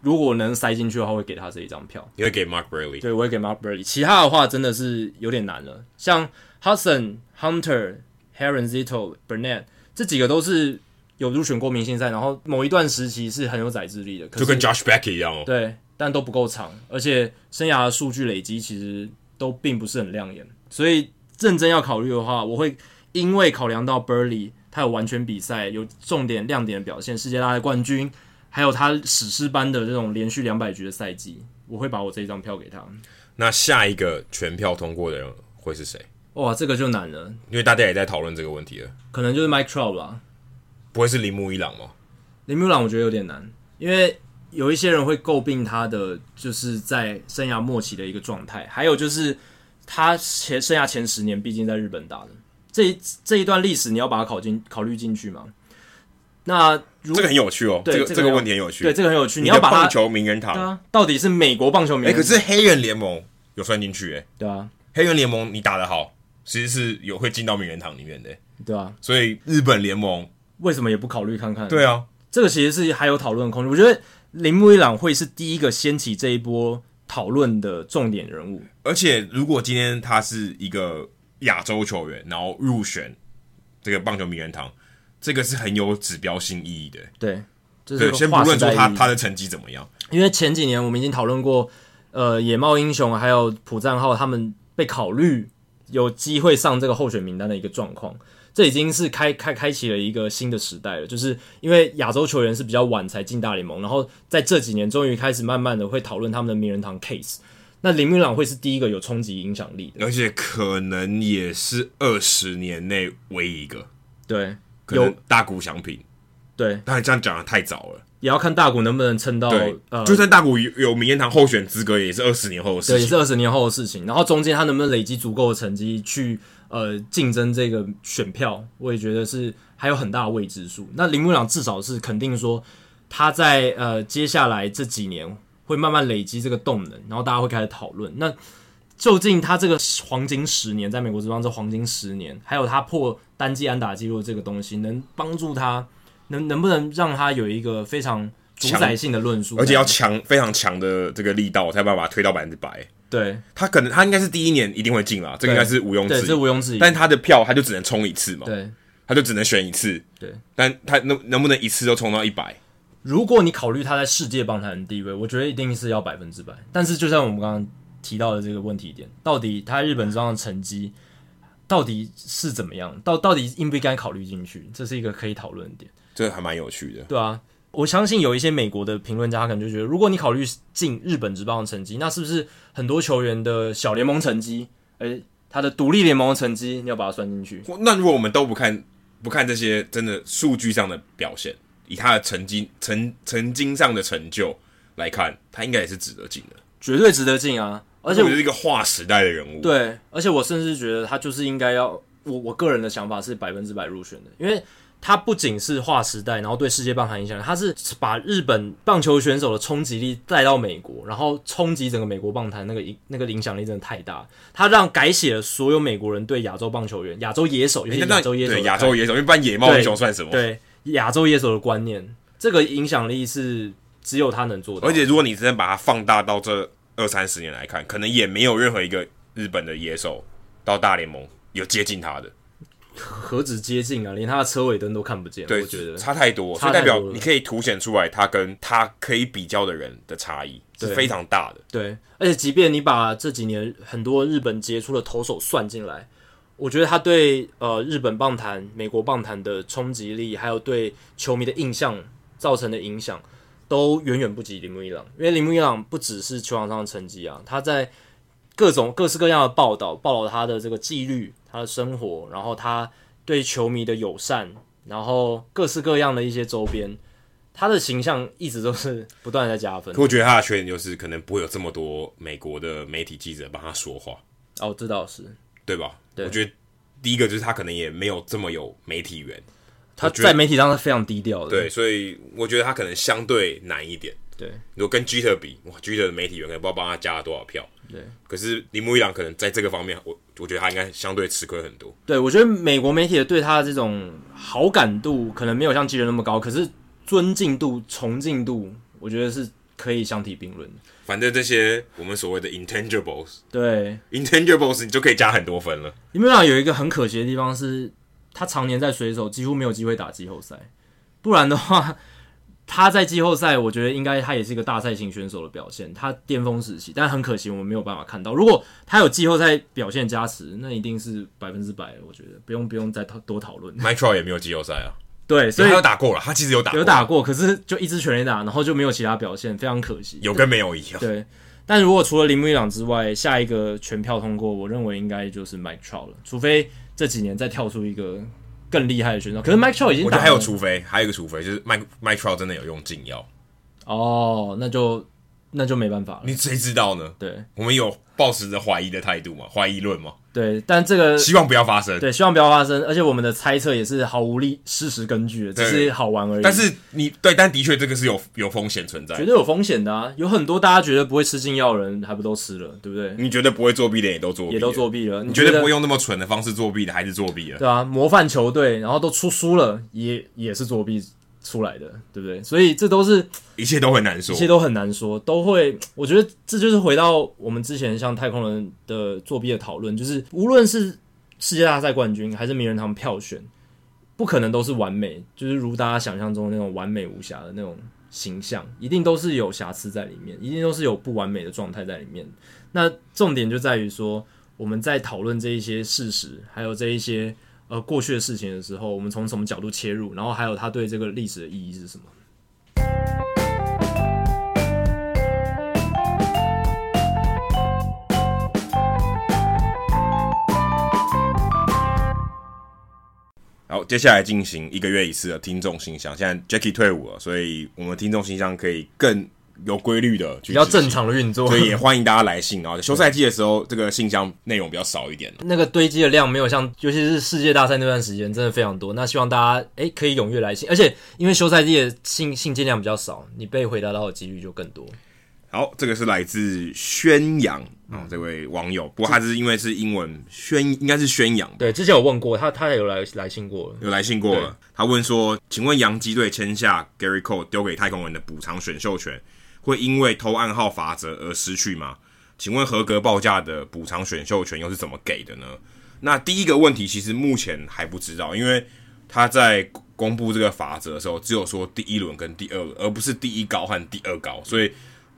如果能塞进去的话，会给他这一张票。你会给 Mark Buehrle？对，我会给 Mark Buehrle。其他的话真的是有点难了，像 Hudson、Hunter、Haren、Zito、Burnett 这几个都是有入选过明星赛，然后某一段时期是很有宰制力的，就跟 Josh Beck 一样哦。对，但都不够长，而且生涯的数据累积其实都并不是很亮眼。所以认真要考虑的话，我会因为考量到 Buehrle 他有完全比赛、有重点亮点的表现，世界大赛冠军。还有他史诗般的这种连续两百局的赛季，我会把我这一张票给他。那下一个全票通过的人会是谁？哇，这个就难了，因为大家也在讨论这个问题了。可能就是 Mike Trout 吧？不会是铃木一朗吗？铃木一朗我觉得有点难，因为有一些人会诟病他的就是在生涯末期的一个状态，还有就是他前生涯前十年毕竟在日本打的这一这一段历史，你要把它考进考虑进去吗？那如这个很有趣哦，对这个这个问题很有趣，对这个很有趣。你要把棒球名人堂啊，到底是美国棒球名人堂？可是黑人联盟有算进去哎，对啊，黑人联盟你打得好，其实是有会进到名人堂里面的，对啊。所以日本联盟为什么也不考虑看看？对啊，这个其实是还有讨论空间。我觉得铃木一朗会是第一个掀起这一波讨论的重点人物。而且，如果今天他是一个亚洲球员，然后入选这个棒球名人堂，这个是很有指标性意义的。对，对，先不论说他他的成绩怎么样，因为前几年我们已经讨论过，呃，野茂英雄还有朴赞浩他们被考虑有机会上这个候选名单的一个状况。这已经是开开开启了一个新的时代了，就是因为亚洲球员是比较晚才进大联盟，然后在这几年终于开始慢慢的会讨论他们的名人堂 case。那林明朗会是第一个有冲击影响力的，而且可能也是二十年内唯一一个。对，可能大谷翔平。对，但这样讲的太早了，也要看大谷能不能撑到。呃，就算大谷有有名人堂候选资格，也是二十年后的事情。对，也是二十年后的事情。然后中间他能不能累积足够的成绩去？呃，竞争这个选票，我也觉得是还有很大的未知数。那林木朗至少是肯定说，他在呃接下来这几年会慢慢累积这个动能，然后大家会开始讨论。那究竟他这个黄金十年，在美国职棒这黄金十年，还有他破单季安打纪录这个东西，能帮助他，能能不能让他有一个非常主宰性的论述，而且要强非常强的这个力道，才把它推到百分之百。对，他可能他应该是第一年一定会进啦，这个应该是毋庸置疑，这毋庸置疑。但他的票他就只能冲一次嘛，对，他就只能选一次，对。但他能能不能一次就冲到一百？如果你考虑他在世界棒坛的地位，我觉得一定是要百分之百。但是就像我们刚刚提到的这个问题点，到底他日本这样的成绩到底是怎么样？到到底应不应该考虑进去？这是一个可以讨论的点，这还蛮有趣的，对啊。我相信有一些美国的评论家，可能就觉得，如果你考虑进日本职棒的成绩，那是不是很多球员的小联盟成绩，而，他的独立联盟的成绩，你要把它算进去？那如果我们都不看，不看这些真的数据上的表现，以他的成绩、成成经上的成就来看，他应该也是值得进的，绝对值得进啊！而且我是一个划时代的人物。对，而且我甚至觉得他就是应该要，我我个人的想法是百分之百入选的，因为。他不仅是划时代，然后对世界棒坛影响，他是把日本棒球选手的冲击力带到美国，然后冲击整个美国棒坛，那个影那个影响力真的太大。他让改写了所有美国人对亚洲棒球员、亚洲野手，尤其亚洲野手，对亚洲野手，因为不然野猫英雄算什么？对亚洲野手的观念，这个影响力是只有他能做到。而且如果你真的把它放大到这二三十年来看，可能也没有任何一个日本的野手到大联盟有接近他的。何止接近啊，连他的车尾灯都看不见。对，我觉得差太多，所以代表你可以凸显出来他跟他可以比较的人的差异是非常大的。对，而且即便你把这几年很多日本杰出的投手算进来，我觉得他对呃日本棒坛、美国棒坛的冲击力，还有对球迷的印象造成的影响，都远远不及铃木一朗。因为铃木一朗不只是球场上的成绩啊，他在各种各式各样的报道，报道他的这个纪律。他的生活，然后他对球迷的友善，然后各式各样的一些周边，他的形象一直都是不断在加分。可我觉得他的缺点就是可能不会有这么多美国的媒体记者帮他说话。哦，这倒是，对吧？对，我觉得第一个就是他可能也没有这么有媒体缘，他在媒体上是非常低调的。对，所以我觉得他可能相对难一点。对，如果跟 Jeter 比，哇，Jeter 的媒体员可能不知道帮他加了多少票。对，可是铃木一朗可能在这个方面，我我觉得他应该相对吃亏很多。对，我觉得美国媒体的对他的这种好感度可能没有像 Jeter 那么高，可是尊敬度、崇敬度，我觉得是可以相提并论的。反正这些我们所谓的 intangibles，对 intangibles，你就可以加很多分了。铃木一朗有一个很可惜的地方是，他常年在水手，几乎没有机会打季后赛，不然的话。他在季后赛，我觉得应该他也是一个大赛型选手的表现，他巅峰时期，但很可惜我们没有办法看到。如果他有季后赛表现加持，那一定是百分之百，我觉得不用不用再多讨论。Mike Trout 也没有季后赛啊，对，所以他有打过了，他其实有打过有打过，可是就一支全垒打，然后就没有其他表现，非常可惜，有跟没有一样。对，但如果除了铃木一朗之外，下一个全票通过，我认为应该就是 Mike Trout 了，除非这几年再跳出一个。更厉害的选手，可是 Mike Trout 已经。我觉得还有除非，还有一个除非，就是 Mike Mike Trout 真的有用禁药。哦，那就那就没办法了。你谁知道呢？对，我们有抱持着怀疑的态度嘛，怀疑论嘛。对，但这个希望不要发生。对，希望不要发生。而且我们的猜测也是毫无力事实根据的，只是好玩而已。但是你对，但的确这个是有有风险存在，绝对有风险的啊！有很多大家觉得不会吃禁药的人，还不都吃了，对不对？你觉得不会作弊的也都作弊，也都作弊了。你觉得不会用那么蠢的方式作弊的，还是作弊了？对啊，模范球队，然后都出输了，也也是作弊。出来的，对不对？所以这都是一切都很难说，一切都很难说，都会。我觉得这就是回到我们之前像太空人的作弊的讨论，就是无论是世界大赛冠军还是名人堂票选，不可能都是完美，就是如大家想象中那种完美无瑕的那种形象，一定都是有瑕疵在里面，一定都是有不完美的状态在里面。那重点就在于说，我们在讨论这一些事实，还有这一些。呃，过去的事情的时候，我们从什么角度切入，然后还有他对这个历史的意义是什么？好，接下来进行一个月一次的听众信箱。现在 Jacky 退伍了，所以我们听众信箱可以更。有规律的，比较正常的运作，所以也欢迎大家来信。然后休赛季的时候，这个信箱内容比较少一点，那个堆积的量没有像，尤其是世界大赛那段时间，真的非常多。那希望大家诶可以踊跃来信，而且因为休赛季的信信件量比较少，你被回答到的几率就更多。好，这个是来自宣扬啊、这位网友，不过他是因为是英文宣，应该是宣扬。对，之前有问过他，他也有来来信过了，有来信过了。他问说，请问洋基队签下 Gary Cole 丢给太空人的补偿选秀权，会因为偷暗号法则而失去吗？请问合格报价的补偿选秀权又是怎么给的呢？那第一个问题其实目前还不知道，因为他在公布这个法则的时候，只有说第一轮跟第二轮，而不是第一高和第二高，所以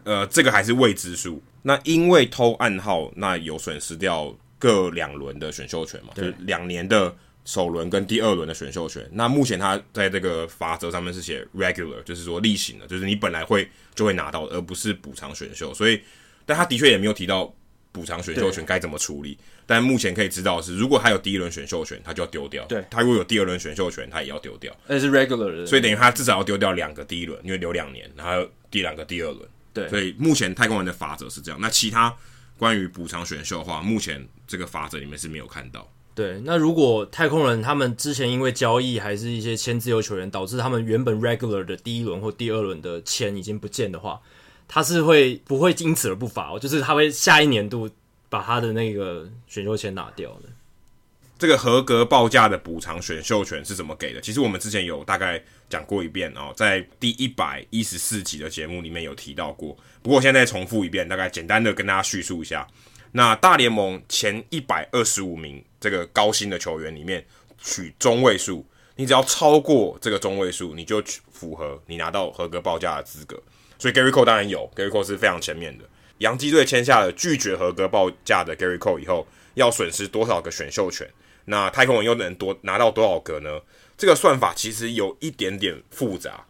呃，这个还是未知数。那因为偷暗号，那有损失掉各两轮的选秀权嘛？对，就两年的。首轮跟第二轮的选秀权，那目前他在这个法则上面是写 regular，就是说例行的，就是你本来会就会拿到的，而不是补偿选秀。所以，但他的确也没有提到补偿选秀权该怎么处理。但目前可以知道的是，如果他有第一轮选秀权，他就要丢掉；对，他如果有第二轮选秀权，他也要丢掉。那是 regular 的，所以等于他至少要丢掉两个第一轮，因为留两年，然后第两个第二轮。对，所以目前太空人的法则是这样。那其他关于补偿选秀的话，目前这个法则里面是没有看到。对，那如果太空人他们之前因为交易还是一些签自由球员，导致他们原本 regular 的第一轮或第二轮的钱已经不见的话，他是会不会因此而不罚？哦就是他会下一年度把他的那个选秀权拿掉的。这个合格报价的补偿选秀权是怎么给的？其实我们之前有大概讲过一遍哦，在第一百一十四集的节目里面有提到过。不过现在重复一遍，大概简单的跟大家叙述一下。那大联盟前一百二十五名这个高薪的球员里面取中位数，你只要超过这个中位数，你就符合你拿到合格报价的资格。所以 Gary Cole 当然有，Gary Cole 是非常前面的。洋基队签下了拒绝合格报价的 Gary Cole 以后，要损失多少个选秀权？那太空人又能多拿到多少个呢？这个算法其实有一点点复杂。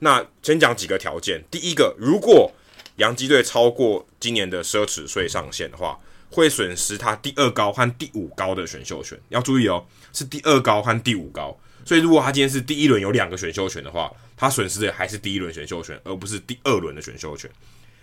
那先讲几个条件，第一个，如果洋基队超过今年的奢侈税上限的话，会损失他第二高和第五高的选秀权。要注意哦，是第二高和第五高。所以如果他今天是第一轮有两个选秀权的话，他损失的还是第一轮选秀权，而不是第二轮的选秀权。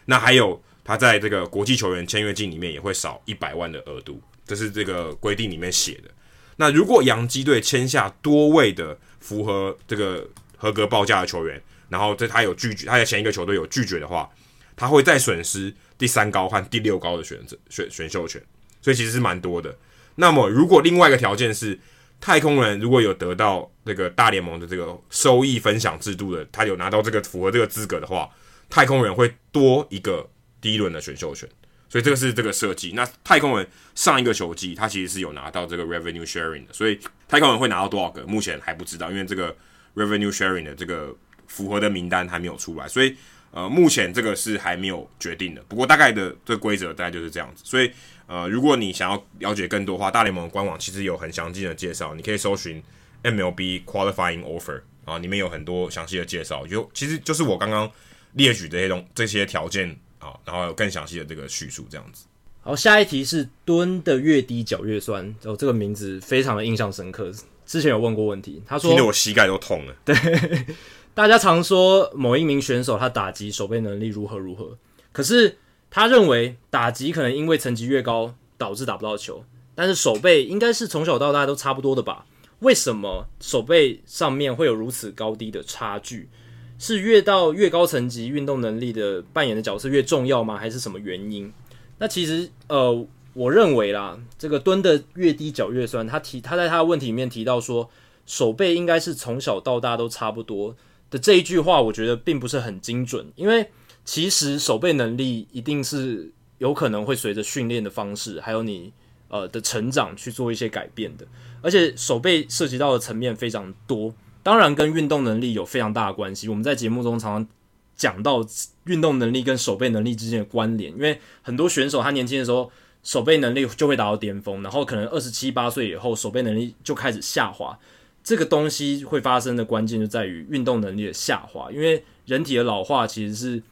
那还有他在这个国际球员签约金里面也会少一百万的额度，这是这个规定里面写的。那如果洋基队签下多位的符合这个合格报价的球员，然后在他有拒绝，他的前一个球队有拒绝的话。他会再损失第三高和第六高的选择选选秀权，所以其实是蛮多的。那么，如果另外一个条件是太空人如果有得到这个大联盟的这个收益分享制度的，他有拿到这个符合这个资格的话，太空人会多一个第一轮的选秀权。所以这个是这个设计。那太空人上一个球季他其实是有拿到这个 revenue sharing 的，所以太空人会拿到多少个，目前还不知道，因为这个 revenue sharing 的这个符合的名单还没有出来，所以。呃，目前这个是还没有决定的，不过大概的这个规则大概就是这样子。所以，呃，如果你想要了解更多的话，大联盟官网其实有很详尽的介绍，你可以搜寻 MLB Qualifying Offer 啊，里面有很多详细的介绍，就其实就是我刚刚列举这些东这些条件啊，然后有更详细的这个叙述这样子。好，下一题是蹲的越低脚越酸，哦，这个名字非常的印象深刻，之前有问过问题，他说，听得我膝盖都痛了，对。大家常说某一名选手他打击守备能力如何如何，可是他认为打击可能因为层级越高导致打不到球，但是守备应该是从小到大都差不多的吧？为什么守备上面会有如此高低的差距？是越到越高层级运动能力的扮演的角色越重要吗？还是什么原因？那其实呃，我认为啦，这个蹲的越低脚越酸。他提他在他的问题里面提到说，守备应该是从小到大都差不多。的这一句话，我觉得并不是很精准，因为其实守备能力一定是有可能会随着训练的方式，还有你呃的成长去做一些改变的。而且守备涉及到的层面非常多，当然跟运动能力有非常大的关系。我们在节目中常常讲到运动能力跟守备能力之间的关联，因为很多选手他年轻的时候守备能力就会达到巅峰，然后可能二十七八岁以后守备能力就开始下滑。这个东西会发生的关键就在于运动能力的下滑，因为人体的老化其实是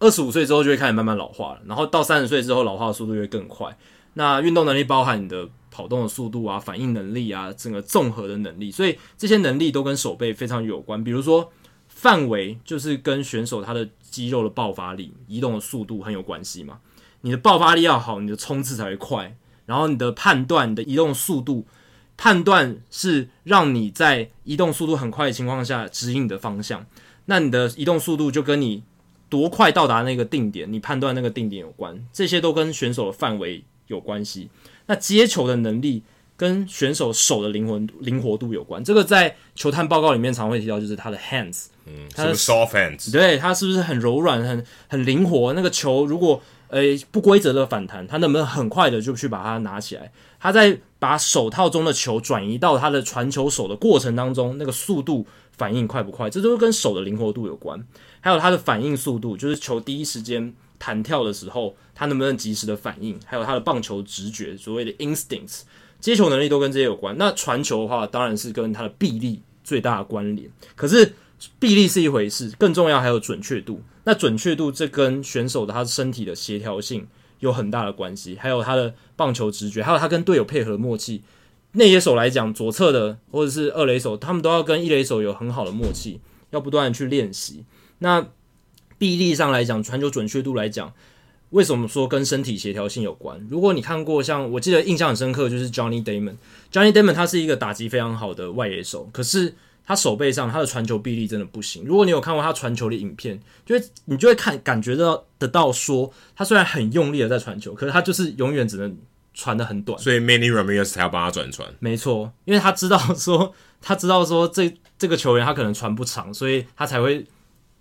二十五岁之后就会开始慢慢老化了，然后到三十岁之后老化的速度会更快。那运动能力包含你的跑动的速度啊、反应能力啊、整个综合的能力，所以这些能力都跟手背非常有关。比如说范围，就是跟选手他的肌肉的爆发力、移动的速度很有关系嘛。你的爆发力要好，你的冲刺才会快，然后你的判断、你的移动速度。判断是让你在移动速度很快的情况下指引你的方向，那你的移动速度就跟你多快到达那个定点，你判断那个定点有关，这些都跟选手的范围有关系。那接球的能力跟选手手的灵魂灵活度有关，这个在球探报告里面常会提到，就是他的 hands，嗯，他的 soft hands，对，他是不是很柔软、很很灵活？那个球如果呃不规则的反弹，他能不能很快的就去把它拿起来？他在把手套中的球转移到他的传球手的过程当中，那个速度反应快不快？这都是跟手的灵活度有关。还有他的反应速度，就是球第一时间弹跳的时候，他能不能及时的反应？还有他的棒球直觉，所谓的 instincts，接球能力都跟这些有关。那传球的话，当然是跟他的臂力最大的关联。可是臂力是一回事，更重要还有准确度。那准确度这跟选手的他身体的协调性。有很大的关系，还有他的棒球直觉，还有他跟队友配合的默契。内野手来讲，左侧的或者是二垒手，他们都要跟一垒手有很好的默契，要不断的去练习。那臂力上来讲，传球准确度来讲，为什么说跟身体协调性有关？如果你看过像我记得印象很深刻，就是 Johnny Damon，Johnny Damon 他是一个打击非常好的外野手，可是。他手背上，他的传球臂力真的不行。如果你有看过他传球的影片，就会你就会看感觉到得到说，他虽然很用力的在传球，可是他就是永远只能传的很短。所以 Manny Ramirez 才要帮他转传。没错，因为他知道说，他知道说这这个球员他可能传不长，所以他才会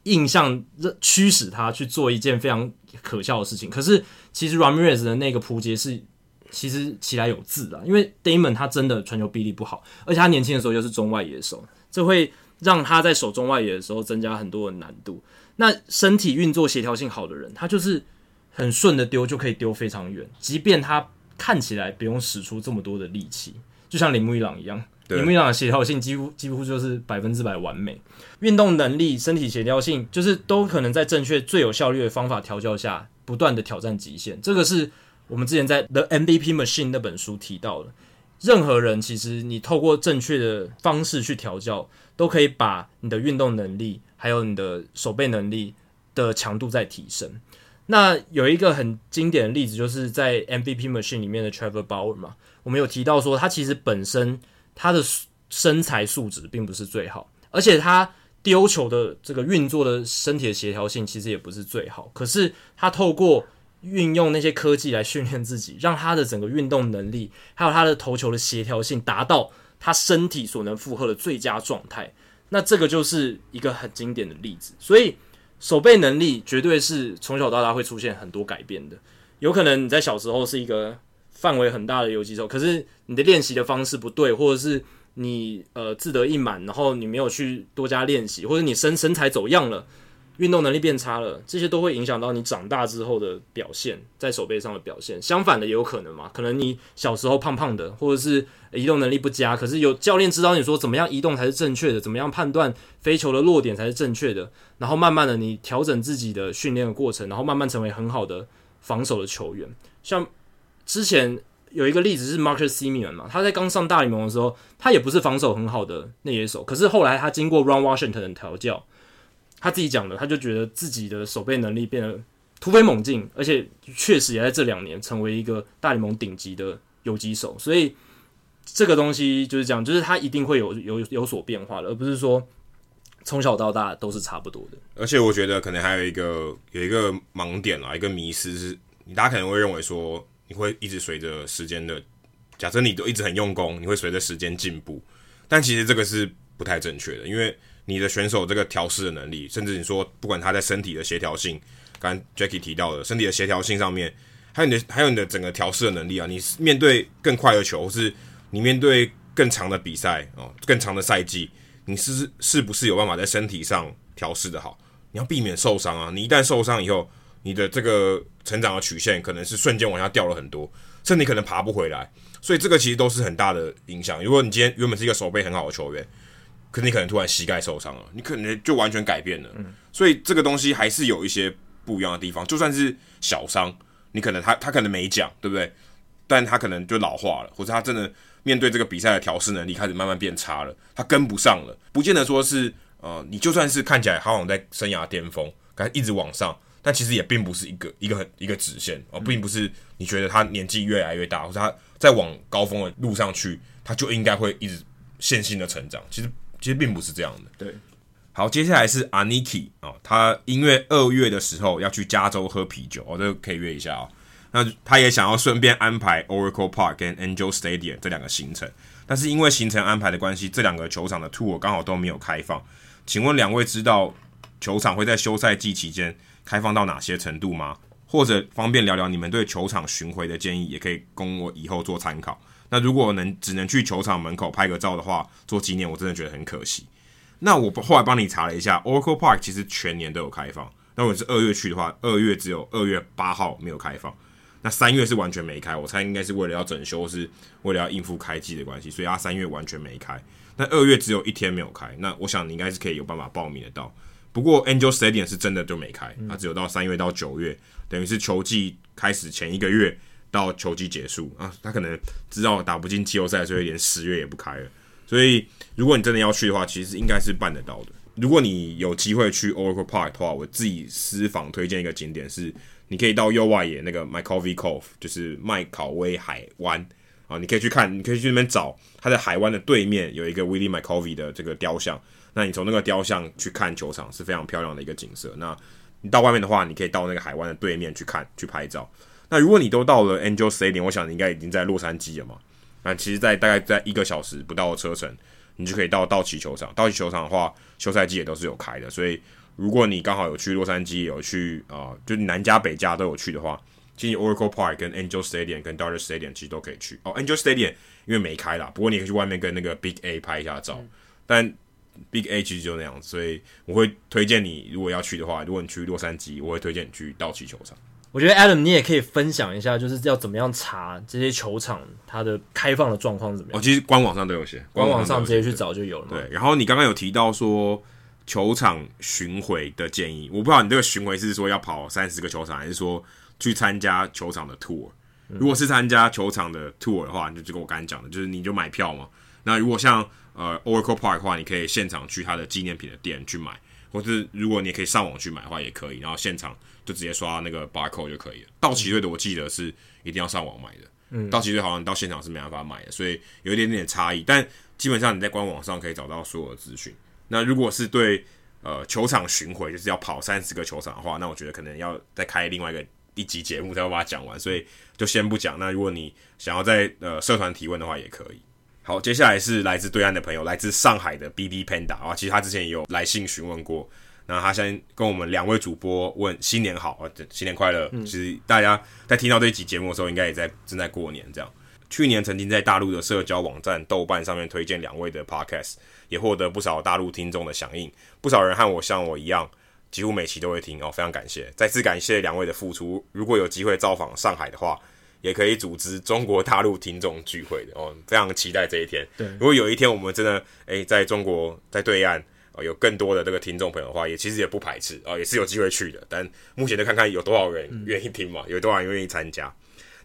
印象驱使他去做一件非常可笑的事情。可是其实 Ramirez 的那个扑接是其实起来有字的，因为 Damon 他真的传球臂力不好，而且他年轻的时候又是中外野手。这会让他在守中外野的时候增加很多的难度。那身体运作协调性好的人，他就是很顺的丢就可以丢非常远，即便他看起来不用使出这么多的力气，就像铃木一朗一样。铃木一朗的协调性几乎几乎就是百分之百完美，运动能力、身体协调性就是都可能在正确、最有效率的方法调教下，不断的挑战极限。这个是我们之前在《The MVP Machine》那本书提到的。任何人其实，你透过正确的方式去调教，都可以把你的运动能力还有你的手背能力的强度再提升。那有一个很经典的例子，就是在 MVP Machine 里面的 Trevor Bauer 嘛，我们有提到说，他其实本身他的身材素质并不是最好，而且他丢球的这个运作的身体的协调性其实也不是最好。可是他透过运用那些科技来训练自己，让他的整个运动能力，还有他的投球的协调性达到他身体所能负荷的最佳状态。那这个就是一个很经典的例子。所以手背能力绝对是从小到大会出现很多改变的。有可能你在小时候是一个范围很大的游击手，可是你的练习的方式不对，或者是你呃自得意满，然后你没有去多加练习，或者你身身材走样了。运动能力变差了，这些都会影响到你长大之后的表现，在手背上的表现。相反的也有可能嘛，可能你小时候胖胖的，或者是移动能力不佳，可是有教练指导你说怎么样移动才是正确的，怎么样判断飞球的落点才是正确的，然后慢慢的你调整自己的训练的过程，然后慢慢成为很好的防守的球员。像之前有一个例子是 Marcus Simian 嘛，他在刚上大联盟的时候，他也不是防守很好的内野手，可是后来他经过 Ron Washington 的调教。他自己讲的，他就觉得自己的守备能力变得突飞猛进，而且确实也在这两年成为一个大联盟顶级的游击手。所以这个东西就是这样，就是他一定会有有有所变化的，而不是说从小到大都是差不多的。而且我觉得可能还有一个有一个盲点啊，一个迷失是，大家可能会认为说，你会一直随着时间的，假设你都一直很用功，你会随着时间进步，但其实这个是不太正确的，因为。你的选手这个调试的能力，甚至你说不管他在身体的协调性，刚 Jackie 提到的身体的协调性上面，还有你的还有你的整个调试的能力啊，你面对更快的球，或是你面对更长的比赛哦，更长的赛季，你是是不是有办法在身体上调试的好？你要避免受伤啊！你一旦受伤以后，你的这个成长的曲线可能是瞬间往下掉了很多，甚至你可能爬不回来。所以这个其实都是很大的影响。如果你今天原本是一个手背很好的球员，可是你可能突然膝盖受伤了，你可能就完全改变了。嗯。所以这个东西还是有一些不一样的地方。就算是小伤，你可能他他可能没讲，对不对？但他可能就老化了，或者他真的面对这个比赛的调试能力开始慢慢变差了，他跟不上了。不见得说是呃，你就算是看起来好像在生涯巅峰，感觉一直往上。但其实也并不是一个一个很一个直线哦，并不是你觉得他年纪越来越大，或者他在往高峰的路上去，他就应该会一直线性的成长。其实其实并不是这样的。对，好，接下来是 Aniki 啊，他因为二月的时候要去加州喝啤酒，哦，这个可以约一下哦。那他也想要顺便安排 Oracle Park 跟 Angel Stadium 这两个行程，但是因为行程安排的关系，这两个球场的 tour 刚好都没有开放。请问两位知道球场会在休赛季期间开放到哪些程度吗？或者方便聊聊你们对球场巡回的建议，也可以供我以后做参考。那如果能只能去球场门口拍个照的话，做纪念，我真的觉得很可惜。那我后来帮你查了一下，Oracle Park 其实全年都有开放。那如果是二月去的话，二月只有二月八号没有开放。那三月是完全没开，我猜应该是为了要整修，是为了要应付开季的关系，所以他三月完全没开。那二月只有一天没有开，那我想你应该是可以有办法报名得到。不过 Angel Stadium 是真的就没开，它只有到三月到九月，等于是球季开始前一个月到球季结束啊。他可能知道打不进季后赛，所以连十月也不开了。所以如果你真的要去的话，其实应该是办得到的。如果你有机会去 Oracle Park 的话，我自己私房推荐一个景点是，你可以到右外野那个 McCovey Cove，就是麦考威海湾啊，你可以去看，你可以去那边找，它在海湾的对面有一个 Willie McCovey 的这个雕像。那你从那个雕像去看球场是非常漂亮的一个景色。那你到外面的话，你可以到那个海湾的对面去看去拍照。那如果你都到了 Angel Stadium，我想你应该已经在洛杉矶了嘛。那其实，在大概在一个小时不到的车程，你就可以到道奇球场。道奇球场的话，休赛季也都是有开的。所以如果你刚好有去洛杉矶，有去啊、呃，就南加北加都有去的话，其实 Oracle Park 跟 Angel Stadium 跟 Dodger Stadium 其实都可以去。哦，Angel Stadium 因为没开啦，不过你可以去外面跟那个 Big A 拍一下照。嗯、但 Big A 其实就那样，所以我会推荐你，如果要去的话，如果你去洛杉矶，我会推荐你去道奇球场。我觉得 Adam 你也可以分享一下，就是要怎么样查这些球场它的开放的状况怎么样？哦，其实官网上都有写，官网上直接去找就有了。对，然后你刚刚有提到说球场巡回的建议，我不知道你这个巡回是说要跑三十个球场，还是说去参加球场的 tour？如果是参加球场的 tour 的话，就就跟我刚才讲的，就是你就买票嘛。那如果像呃，Oracle Park 的话，你可以现场去它的纪念品的店去买，或是如果你可以上网去买的话，也可以。然后现场就直接刷那个 barcode 就可以了。道奇队的我记得是一定要上网买的，嗯，道奇队好像到现场是没办法买的，所以有一点点差异。但基本上你在官网上可以找到所有的资讯。那如果是对呃球场巡回，就是要跑三十个球场的话，那我觉得可能要再开另外一个一集节目才会把它讲完，所以就先不讲。那如果你想要在呃社团提问的话，也可以。好，接下来是来自对岸的朋友，来自上海的 BB Panda 啊，其实他之前也有来信询问过，那他先跟我们两位主播问新年好啊，新年快乐。嗯、其实大家在听到这一集节目的时候，应该也在正在过年这样。去年曾经在大陆的社交网站豆瓣上面推荐两位的 Podcast，也获得不少大陆听众的响应，不少人和我像我一样，几乎每期都会听哦，非常感谢，再次感谢两位的付出。如果有机会造访上海的话，也可以组织中国大陆听众聚会的哦，非常期待这一天。对，如果有一天我们真的诶、欸、在中国在对岸哦有更多的这个听众朋友的话，也其实也不排斥哦，也是有机会去的。但目前就看看有多少人愿意听嘛，有多少人愿意参加。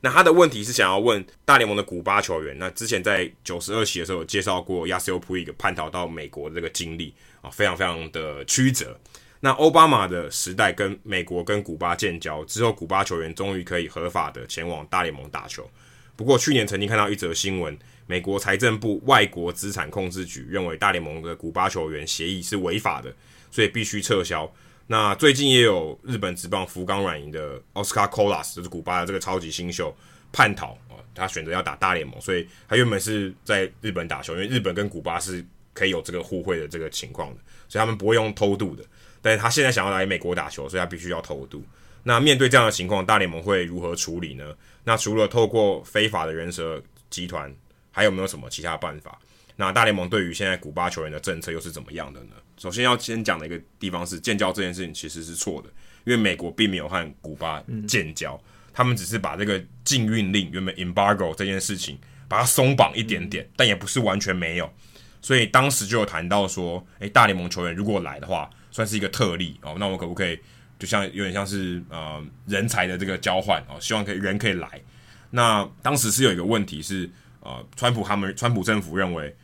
那他的问题是想要问大联盟的古巴球员，那之前在九十二期的时候有介绍过 Yasiel Puig 叛逃到美国的这个经历啊，非常非常的曲折。那奥巴马的时代跟美国跟古巴建交之后，古巴球员终于可以合法的前往大联盟打球。不过去年曾经看到一则新闻，美国财政部外国资产控制局认为大联盟的古巴球员协议是违法的，所以必须撤销。那最近也有日本职棒福冈软银的 Oscar Colas，就是古巴的这个超级新秀叛逃啊，他选择要打大联盟，所以他原本是在日本打球，因为日本跟古巴是可以有这个互惠的这个情况的，所以他们不会用偷渡的。但是他现在想要来美国打球，所以他必须要偷渡。那面对这样的情况，大联盟会如何处理呢？那除了透过非法的人蛇集团，还有没有什么其他办法？那大联盟对于现在古巴球员的政策又是怎么样的呢？首先要先讲的一个地方是建交这件事情其实是错的，因为美国并没有和古巴建交，嗯、他们只是把这个禁运令原本 embargo 这件事情把它松绑一点点，嗯、但也不是完全没有。所以当时就有谈到说，诶、欸，大联盟球员如果来的话，算是一个特例哦。那我们可不可以就像有点像是呃人才的这个交换哦？希望可以人可以来。那当时是有一个问题是，呃，川普他们川普政府认为。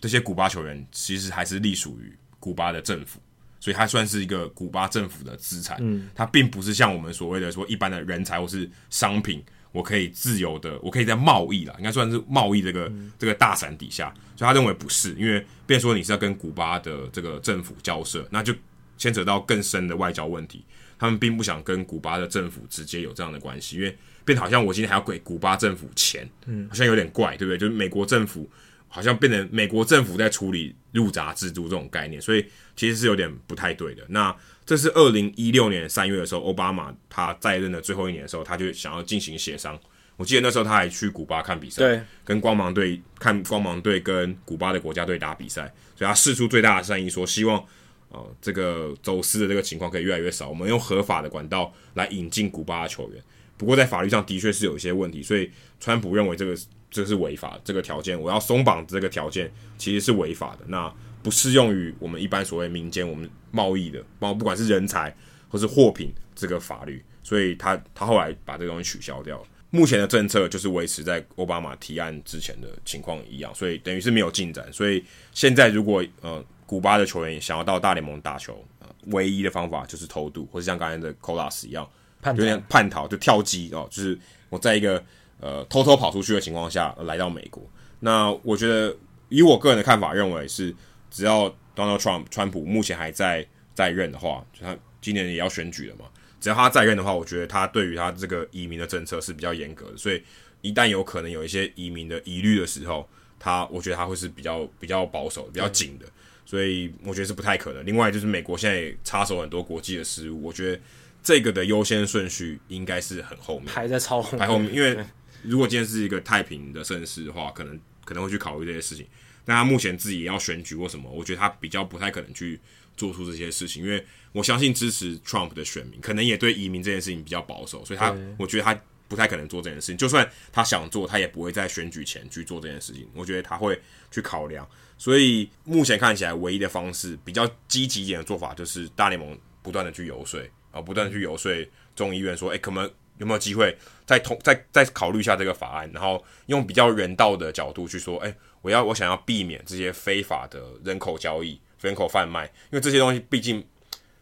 这些古巴球员其实还是隶属于古巴的政府，所以他算是一个古巴政府的资产。嗯，他并不是像我们所谓的说一般的人才或是商品，我可以自由的，我可以在贸易啦，应该算是贸易这个、嗯、这个大伞底下。所以他认为不是，因为变说你是要跟古巴的这个政府交涉，那就牵扯到更深的外交问题。他们并不想跟古巴的政府直接有这样的关系，因为变得好像我今天还要给古巴政府钱，嗯，好像有点怪，对不对？就是美国政府。好像变成美国政府在处理入闸制度这种概念，所以其实是有点不太对的。那这是二零一六年三月的时候，奥巴马他在任的最后一年的时候，他就想要进行协商。我记得那时候他还去古巴看比赛，对，跟光芒队看光芒队跟古巴的国家队打比赛，所以他试出最大的善意，说希望呃这个走私的这个情况可以越来越少，我们用合法的管道来引进古巴的球员。不过在法律上的确是有一些问题，所以川普认为这个。这是违法的，这个条件我要松绑这个条件其实是违法的，那不适用于我们一般所谓民间我们贸易的，包括不管是人才或是货品这个法律，所以他他后来把这个东西取消掉了。目前的政策就是维持在奥巴马提案之前的情况一样，所以等于是没有进展。所以现在如果呃古巴的球员想要到大联盟打球，呃，唯一的方法就是偷渡，或是像刚才的 Colas 一样，有点叛逃就跳机哦，就是我在一个。呃，偷偷跑出去的情况下来到美国，那我觉得以我个人的看法认为是，只要 Donald Trump 川普目前还在在任的话，就他今年也要选举了嘛，只要他在任的话，我觉得他对于他这个移民的政策是比较严格的，所以一旦有可能有一些移民的疑虑的时候，他我觉得他会是比较比较保守、比较紧的，所以我觉得是不太可能。另外就是美国现在也插手很多国际的事务，我觉得这个的优先顺序应该是很后面，排在超后面，排后面，因为。如果今天是一个太平的盛世的话，可能可能会去考虑这些事情。但他目前自己也要选举或什么，我觉得他比较不太可能去做出这些事情，因为我相信支持 Trump 的选民可能也对移民这件事情比较保守，所以他我觉得他不太可能做这件事情。就算他想做，他也不会在选举前去做这件事情。我觉得他会去考量。所以目前看起来，唯一的方式比较积极一点的做法，就是大联盟不断的去游说啊，不断的去游说众议院说，诶，可能。有没有机会再通再再考虑一下这个法案，然后用比较人道的角度去说，哎，我要我想要避免这些非法的人口交易、人口贩卖，因为这些东西毕竟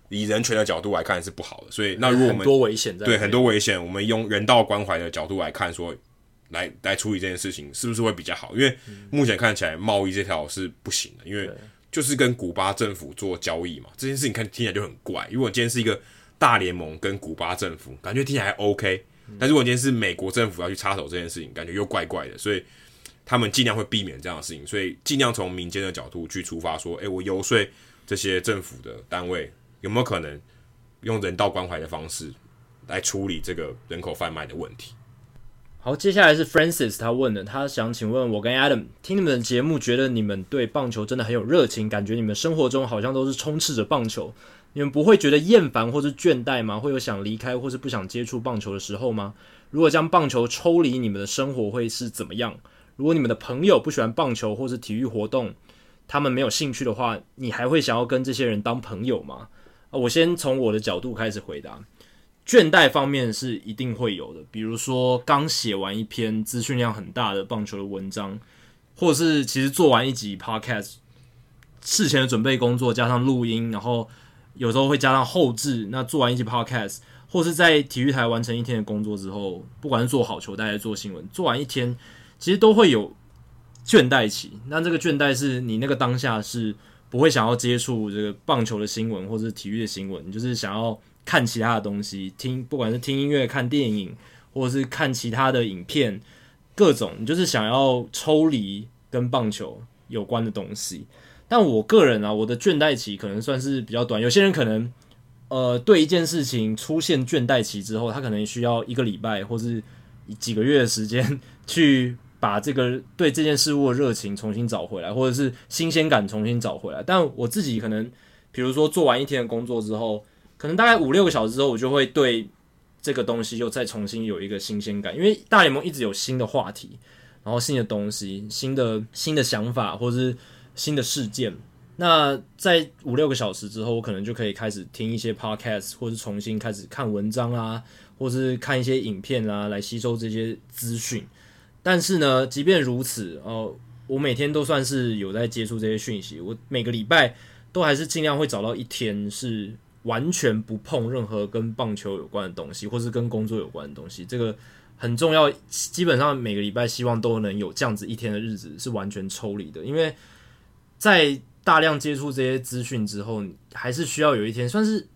以人权的角度来看是不好的。所以，那如果我们很多危险，对很多危险，我们用人道关怀的角度来看，说来来处理这件事情，是不是会比较好？因为目前看起来贸易这条是不行的，因为就是跟古巴政府做交易嘛，这件事情看听起来就很怪。如果今天是一个大联盟跟古巴政府感觉听起来还 OK，但如果今天是美国政府要去插手这件事情，感觉又怪怪的，所以他们尽量会避免这样的事情，所以尽量从民间的角度去出发，说，诶，我游说这些政府的单位有没有可能用人道关怀的方式来处理这个人口贩卖的问题。好，接下来是 Francis，他问的，他想请问我跟 Adam 听你们的节目，觉得你们对棒球真的很有热情，感觉你们生活中好像都是充斥着棒球。你们不会觉得厌烦或是倦怠吗？会有想离开或是不想接触棒球的时候吗？如果将棒球抽离你们的生活，会是怎么样？如果你们的朋友不喜欢棒球或是体育活动，他们没有兴趣的话，你还会想要跟这些人当朋友吗？啊，我先从我的角度开始回答。倦怠方面是一定会有的，比如说刚写完一篇资讯量很大的棒球的文章，或者是其实做完一集 Podcast，事前的准备工作加上录音，然后。有时候会加上后置，那做完一集 podcast，或是在体育台完成一天的工作之后，不管是做好球带还是做新闻，做完一天，其实都会有倦怠期。那这个倦怠是你那个当下是不会想要接触这个棒球的新闻或者是体育的新闻，你就是想要看其他的东西，听不管是听音乐、看电影，或者是看其他的影片，各种，你就是想要抽离跟棒球有关的东西。但我个人啊，我的倦怠期可能算是比较短。有些人可能，呃，对一件事情出现倦怠期之后，他可能需要一个礼拜或是几个月的时间，去把这个对这件事物的热情重新找回来，或者是新鲜感重新找回来。但我自己可能，比如说做完一天的工作之后，可能大概五六个小时之后，我就会对这个东西又再重新有一个新鲜感，因为大联盟一直有新的话题，然后新的东西、新的新的想法，或者是。新的事件，那在五六个小时之后，我可能就可以开始听一些 podcast，或是重新开始看文章啊，或是看一些影片啊，来吸收这些资讯。但是呢，即便如此，哦、我每天都算是有在接触这些讯息。我每个礼拜都还是尽量会找到一天是完全不碰任何跟棒球有关的东西，或是跟工作有关的东西。这个很重要。基本上每个礼拜希望都能有这样子一天的日子是完全抽离的，因为。在大量接触这些资讯之后，还是需要有一天算是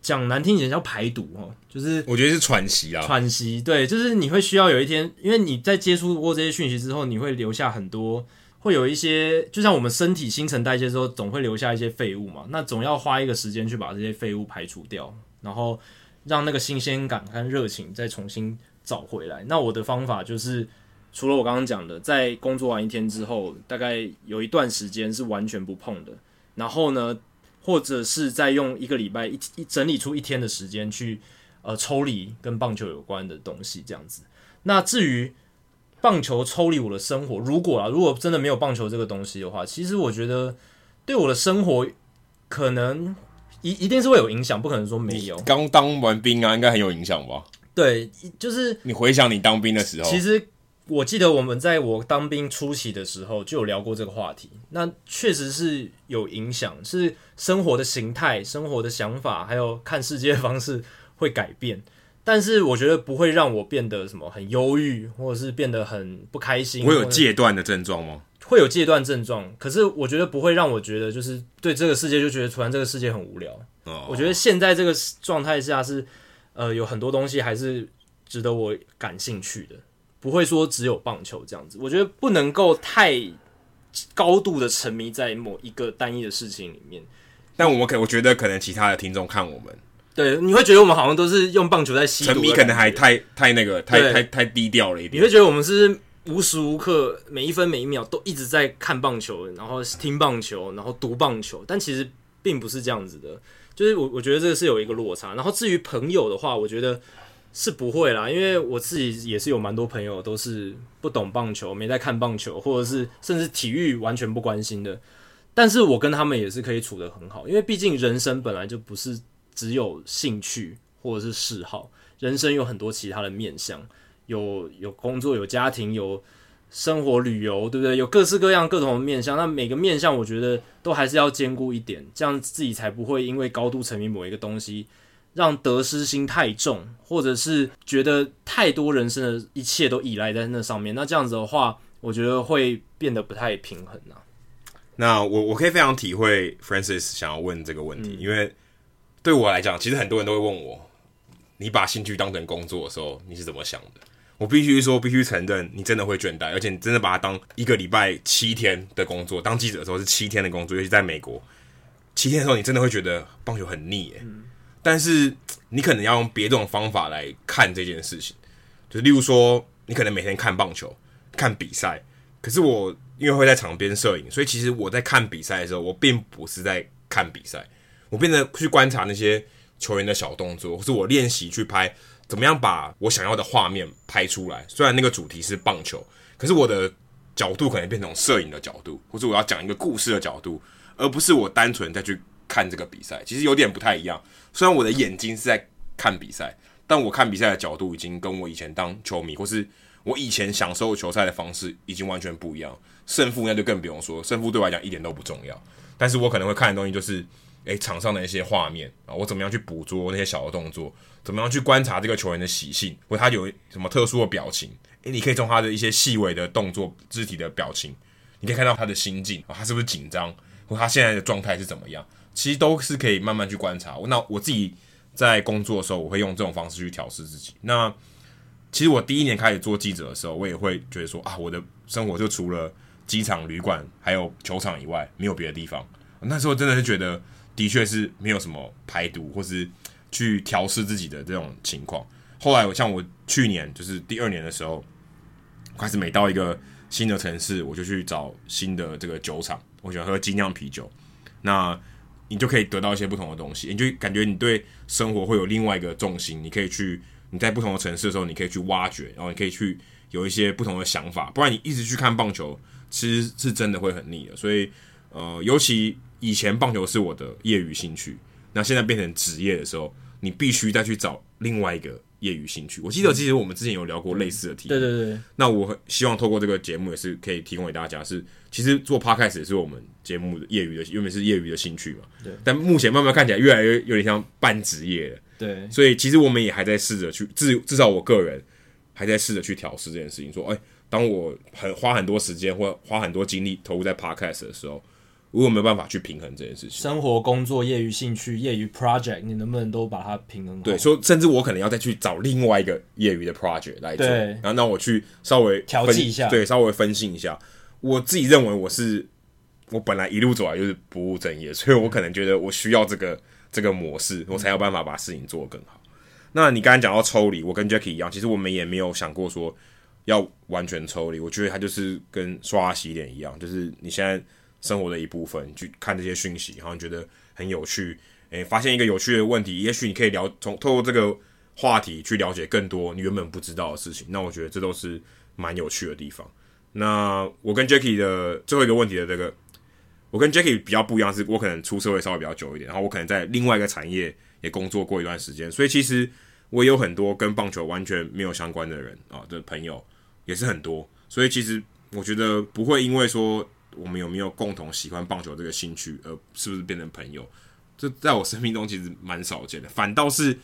讲难听一点叫排毒哦，就是我觉得是喘息啊，喘息，对，就是你会需要有一天，因为你在接触过这些讯息之后，你会留下很多，会有一些，就像我们身体新陈代谢之后，总会留下一些废物嘛，那总要花一个时间去把这些废物排除掉，然后让那个新鲜感和热情再重新找回来。那我的方法就是。除了我刚刚讲的，在工作完一天之后，大概有一段时间是完全不碰的。然后呢，或者是再用一个礼拜一一整理出一天的时间去呃抽离跟棒球有关的东西，这样子。那至于棒球抽离我的生活，如果啊，如果真的没有棒球这个东西的话，其实我觉得对我的生活可能一一定是会有影响，不可能说没有。刚当完兵啊，应该很有影响吧？对，就是你回想你当兵的时候，其实。我记得我们在我当兵初期的时候就有聊过这个话题，那确实是有影响，是生活的形态、生活的想法，还有看世界的方式会改变。但是我觉得不会让我变得什么很忧郁，或者是变得很不开心。会有戒断的症状吗？会有戒断症状，可是我觉得不会让我觉得就是对这个世界就觉得突然这个世界很无聊。哦，我觉得现在这个状态下是呃有很多东西还是值得我感兴趣的。不会说只有棒球这样子，我觉得不能够太高度的沉迷在某一个单一的事情里面。但我们可我觉得可能其他的听众看我们，对，你会觉得我们好像都是用棒球在吸毒，沉迷可能还太太那个，太太太低调了一点。你会觉得我们是无时无刻每一分每一秒都一直在看棒球，然后听棒球，然后读棒球，但其实并不是这样子的。就是我我觉得这个是有一个落差。然后至于朋友的话，我觉得。是不会啦，因为我自己也是有蛮多朋友都是不懂棒球，没在看棒球，或者是甚至体育完全不关心的。但是我跟他们也是可以处得很好，因为毕竟人生本来就不是只有兴趣或者是嗜好，人生有很多其他的面向，有有工作、有家庭、有生活、旅游，对不对？有各式各样各种的面向。那每个面向，我觉得都还是要兼顾一点，这样自己才不会因为高度沉迷某一个东西。让得失心太重，或者是觉得太多人生的一切都依赖在那上面，那这样子的话，我觉得会变得不太平衡啊。那我我可以非常体会 Francis 想要问这个问题，嗯、因为对我来讲，其实很多人都会问我，你把兴趣当成工作的时候，你是怎么想的？我必须说，必须承认，你真的会倦怠，而且你真的把它当一个礼拜七天的工作。当记者的时候是七天的工作，尤其在美国，七天的时候，你真的会觉得棒球很腻，哎。嗯但是你可能要用别这种方法来看这件事情，就例如说，你可能每天看棒球、看比赛，可是我因为会在场边摄影，所以其实我在看比赛的时候，我并不是在看比赛，我变得去观察那些球员的小动作，或是我练习去拍怎么样把我想要的画面拍出来。虽然那个主题是棒球，可是我的角度可能变成摄影的角度，或者我要讲一个故事的角度，而不是我单纯再去看这个比赛，其实有点不太一样。虽然我的眼睛是在看比赛，但我看比赛的角度已经跟我以前当球迷，或是我以前享受球赛的方式已经完全不一样。胜负那就更不用说，胜负对我来讲一点都不重要。但是我可能会看的东西就是，诶、场上的一些画面啊，我怎么样去捕捉那些小的动作，怎么样去观察这个球员的习性，或他有什么特殊的表情。诶、你可以从他的一些细微的动作、肢体的表情，你可以看到他的心境啊，他是不是紧张，或他现在的状态是怎么样。其实都是可以慢慢去观察。那我自己在工作的时候，我会用这种方式去调试自己。那其实我第一年开始做记者的时候，我也会觉得说啊，我的生活就除了机场、旅馆还有球场以外，没有别的地方。那时候真的是觉得，的确是没有什么排毒或是去调试自己的这种情况。后来我像我去年就是第二年的时候，开始每到一个新的城市，我就去找新的这个酒厂。我喜欢喝精酿啤酒，那你就可以得到一些不同的东西，你就感觉你对生活会有另外一个重心。你可以去你在不同的城市的时候，你可以去挖掘，然后你可以去有一些不同的想法。不然你一直去看棒球，其实是真的会很腻的。所以，呃，尤其以前棒球是我的业余兴趣，那现在变成职业的时候，你必须再去找另外一个。业余兴趣，我记得其实我们之前有聊过类似的题目。对对对。那我很希望透过这个节目也是可以提供给大家是，是其实做 podcast 也是我们节目的业余的，因为是业余的兴趣嘛。对。但目前慢慢看起来越来越有点像半职业了。对。所以其实我们也还在试着去，至至少我个人还在试着去调试这件事情。说，哎、欸，当我很花很多时间或花很多精力投入在 podcast 的时候。如果没有办法去平衡这件事情，生活、工作、业余兴趣、业余 project，你能不能都把它平衡好？对，说甚至我可能要再去找另外一个业余的 project 来做，然后让我去稍微调剂一下，对，稍微分析一下。我自己认为我是，我本来一路走来就是不务正业，所以我可能觉得我需要这个这个模式，我才有办法把事情做得更好。嗯、那你刚才讲到抽离，我跟 Jacky 一样，其实我们也没有想过说要完全抽离。我觉得它就是跟刷牙洗脸一样，就是你现在。生活的一部分，去看这些讯息，然后你觉得很有趣，诶、发现一个有趣的问题，也许你可以聊从透过这个话题去了解更多你原本不知道的事情。那我觉得这都是蛮有趣的地方。那我跟 Jacky 的最后一个问题的这个，我跟 Jacky 比较不一样，是我可能出社会稍微比较久一点，然后我可能在另外一个产业也工作过一段时间，所以其实我也有很多跟棒球完全没有相关的人啊的朋友也是很多，所以其实我觉得不会因为说。我们有没有共同喜欢棒球这个兴趣，而是不是变成朋友？这在我生命中其实蛮少见的。反倒是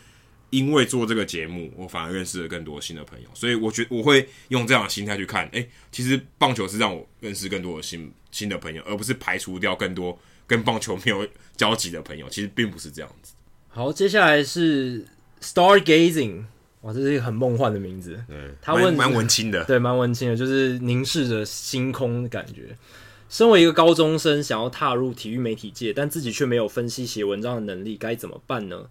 因为做这个节目，我反而认识了更多新的朋友。所以我觉得我会用这样的心态去看。诶，其实棒球是让我认识更多的新新的朋友，而不是排除掉更多跟棒球没有交集的朋友。其实并不是这样子。好，接下来是 Stargazing，哇，这是一个很梦幻的名字。嗯，他问蛮文青的，对，蛮文青的，就是凝视着星空的感觉。身为一个高中生，想要踏入体育媒体界，但自己却没有分析写文章的能力，该怎么办呢？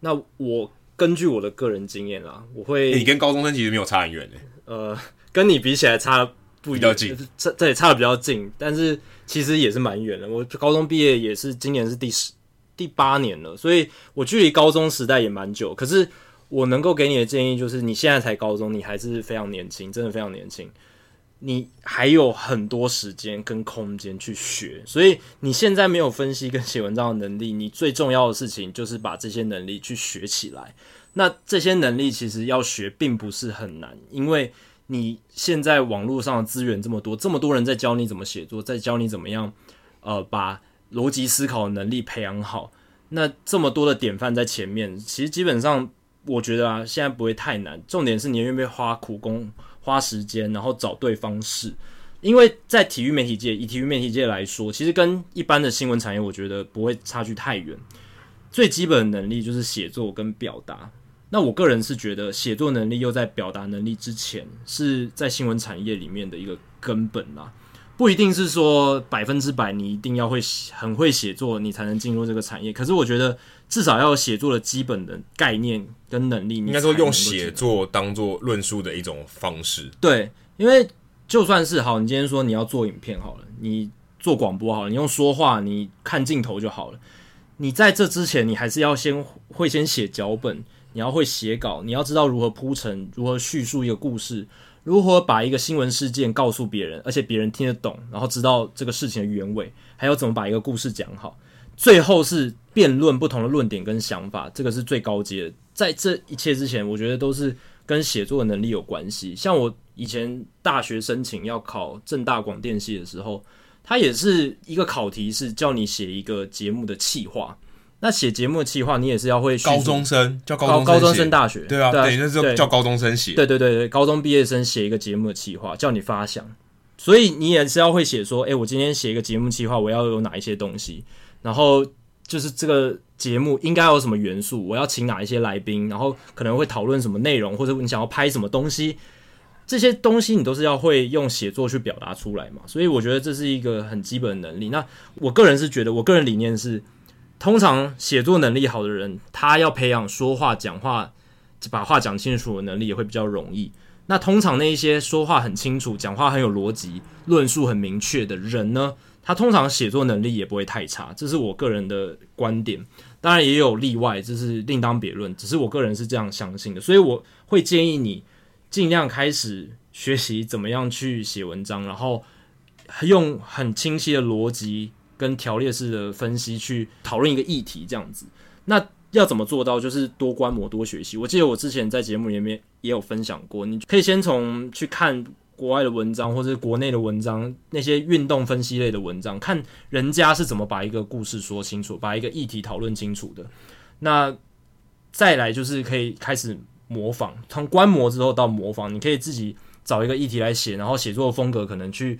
那我根据我的个人经验啦，我会、欸……你跟高中生其实没有差很远诶。呃，跟你比起来差不比较近，差对差的比较近，但是其实也是蛮远的。我高中毕业也是今年是第十第八年了，所以我距离高中时代也蛮久。可是我能够给你的建议就是，你现在才高中，你还是非常年轻，真的非常年轻。你还有很多时间跟空间去学，所以你现在没有分析跟写文章的能力，你最重要的事情就是把这些能力去学起来。那这些能力其实要学并不是很难，因为你现在网络上的资源这么多，这么多人在教你怎么写作，在教你怎么样呃把逻辑思考能力培养好。那这么多的典范在前面，其实基本上我觉得啊，现在不会太难。重点是你愿不愿意花苦功。花时间，然后找对方式，因为在体育媒体界，以体育媒体界来说，其实跟一般的新闻产业，我觉得不会差距太远。最基本的能力就是写作跟表达。那我个人是觉得，写作能力又在表达能力之前，是在新闻产业里面的一个根本啦。不一定是说百分之百你一定要会很会写作，你才能进入这个产业。可是我觉得。至少要有写作的基本的概念跟能力，应该说用写作当做论述的一种方式。对，因为就算是好，你今天说你要做影片好了，你做广播好了，你用说话，你看镜头就好了。你在这之前，你还是要先会先写脚本，你要会写稿，你要知道如何铺陈，如何叙述一个故事，如何把一个新闻事件告诉别人，而且别人听得懂，然后知道这个事情的原委，还有怎么把一个故事讲好。最后是辩论不同的论点跟想法，这个是最高阶的。在这一切之前，我觉得都是跟写作的能力有关系。像我以前大学申请要考正大广电系的时候，它也是一个考题，是叫你写一个节目的企划。那写节目的企划，你也是要会高中生叫高高高中生大学对啊，对，那是叫高中生写。对对对对，高中毕业生写一个节目的企划，叫你发想。所以你也是要会写说，诶，我今天写一个节目企划，我要有哪一些东西。然后就是这个节目应该有什么元素，我要请哪一些来宾，然后可能会讨论什么内容，或者你想要拍什么东西。这些东西你都是要会用写作去表达出来嘛，所以我觉得这是一个很基本的能力。那我个人是觉得，我个人理念是，通常写作能力好的人，他要培养说话、讲话、把话讲清楚的能力也会比较容易。那通常那一些说话很清楚、讲话很有逻辑、论述很明确的人呢，他通常写作能力也不会太差。这是我个人的观点，当然也有例外，这是另当别论。只是我个人是这样相信的，所以我会建议你。尽量开始学习怎么样去写文章，然后用很清晰的逻辑跟条列式的分析去讨论一个议题，这样子。那要怎么做到？就是多观摩、多学习。我记得我之前在节目里面也有分享过，你可以先从去看国外的文章，或者是国内的文章，那些运动分析类的文章，看人家是怎么把一个故事说清楚，把一个议题讨论清楚的。那再来就是可以开始。模仿，从观摩之后到模仿，你可以自己找一个议题来写，然后写作风格可能去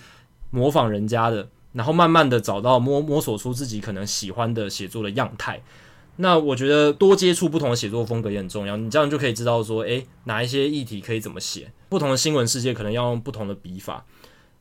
模仿人家的，然后慢慢的找到摸摸索出自己可能喜欢的写作的样态。那我觉得多接触不同的写作风格也很重要，你这样就可以知道说，诶，哪一些议题可以怎么写，不同的新闻世界可能要用不同的笔法。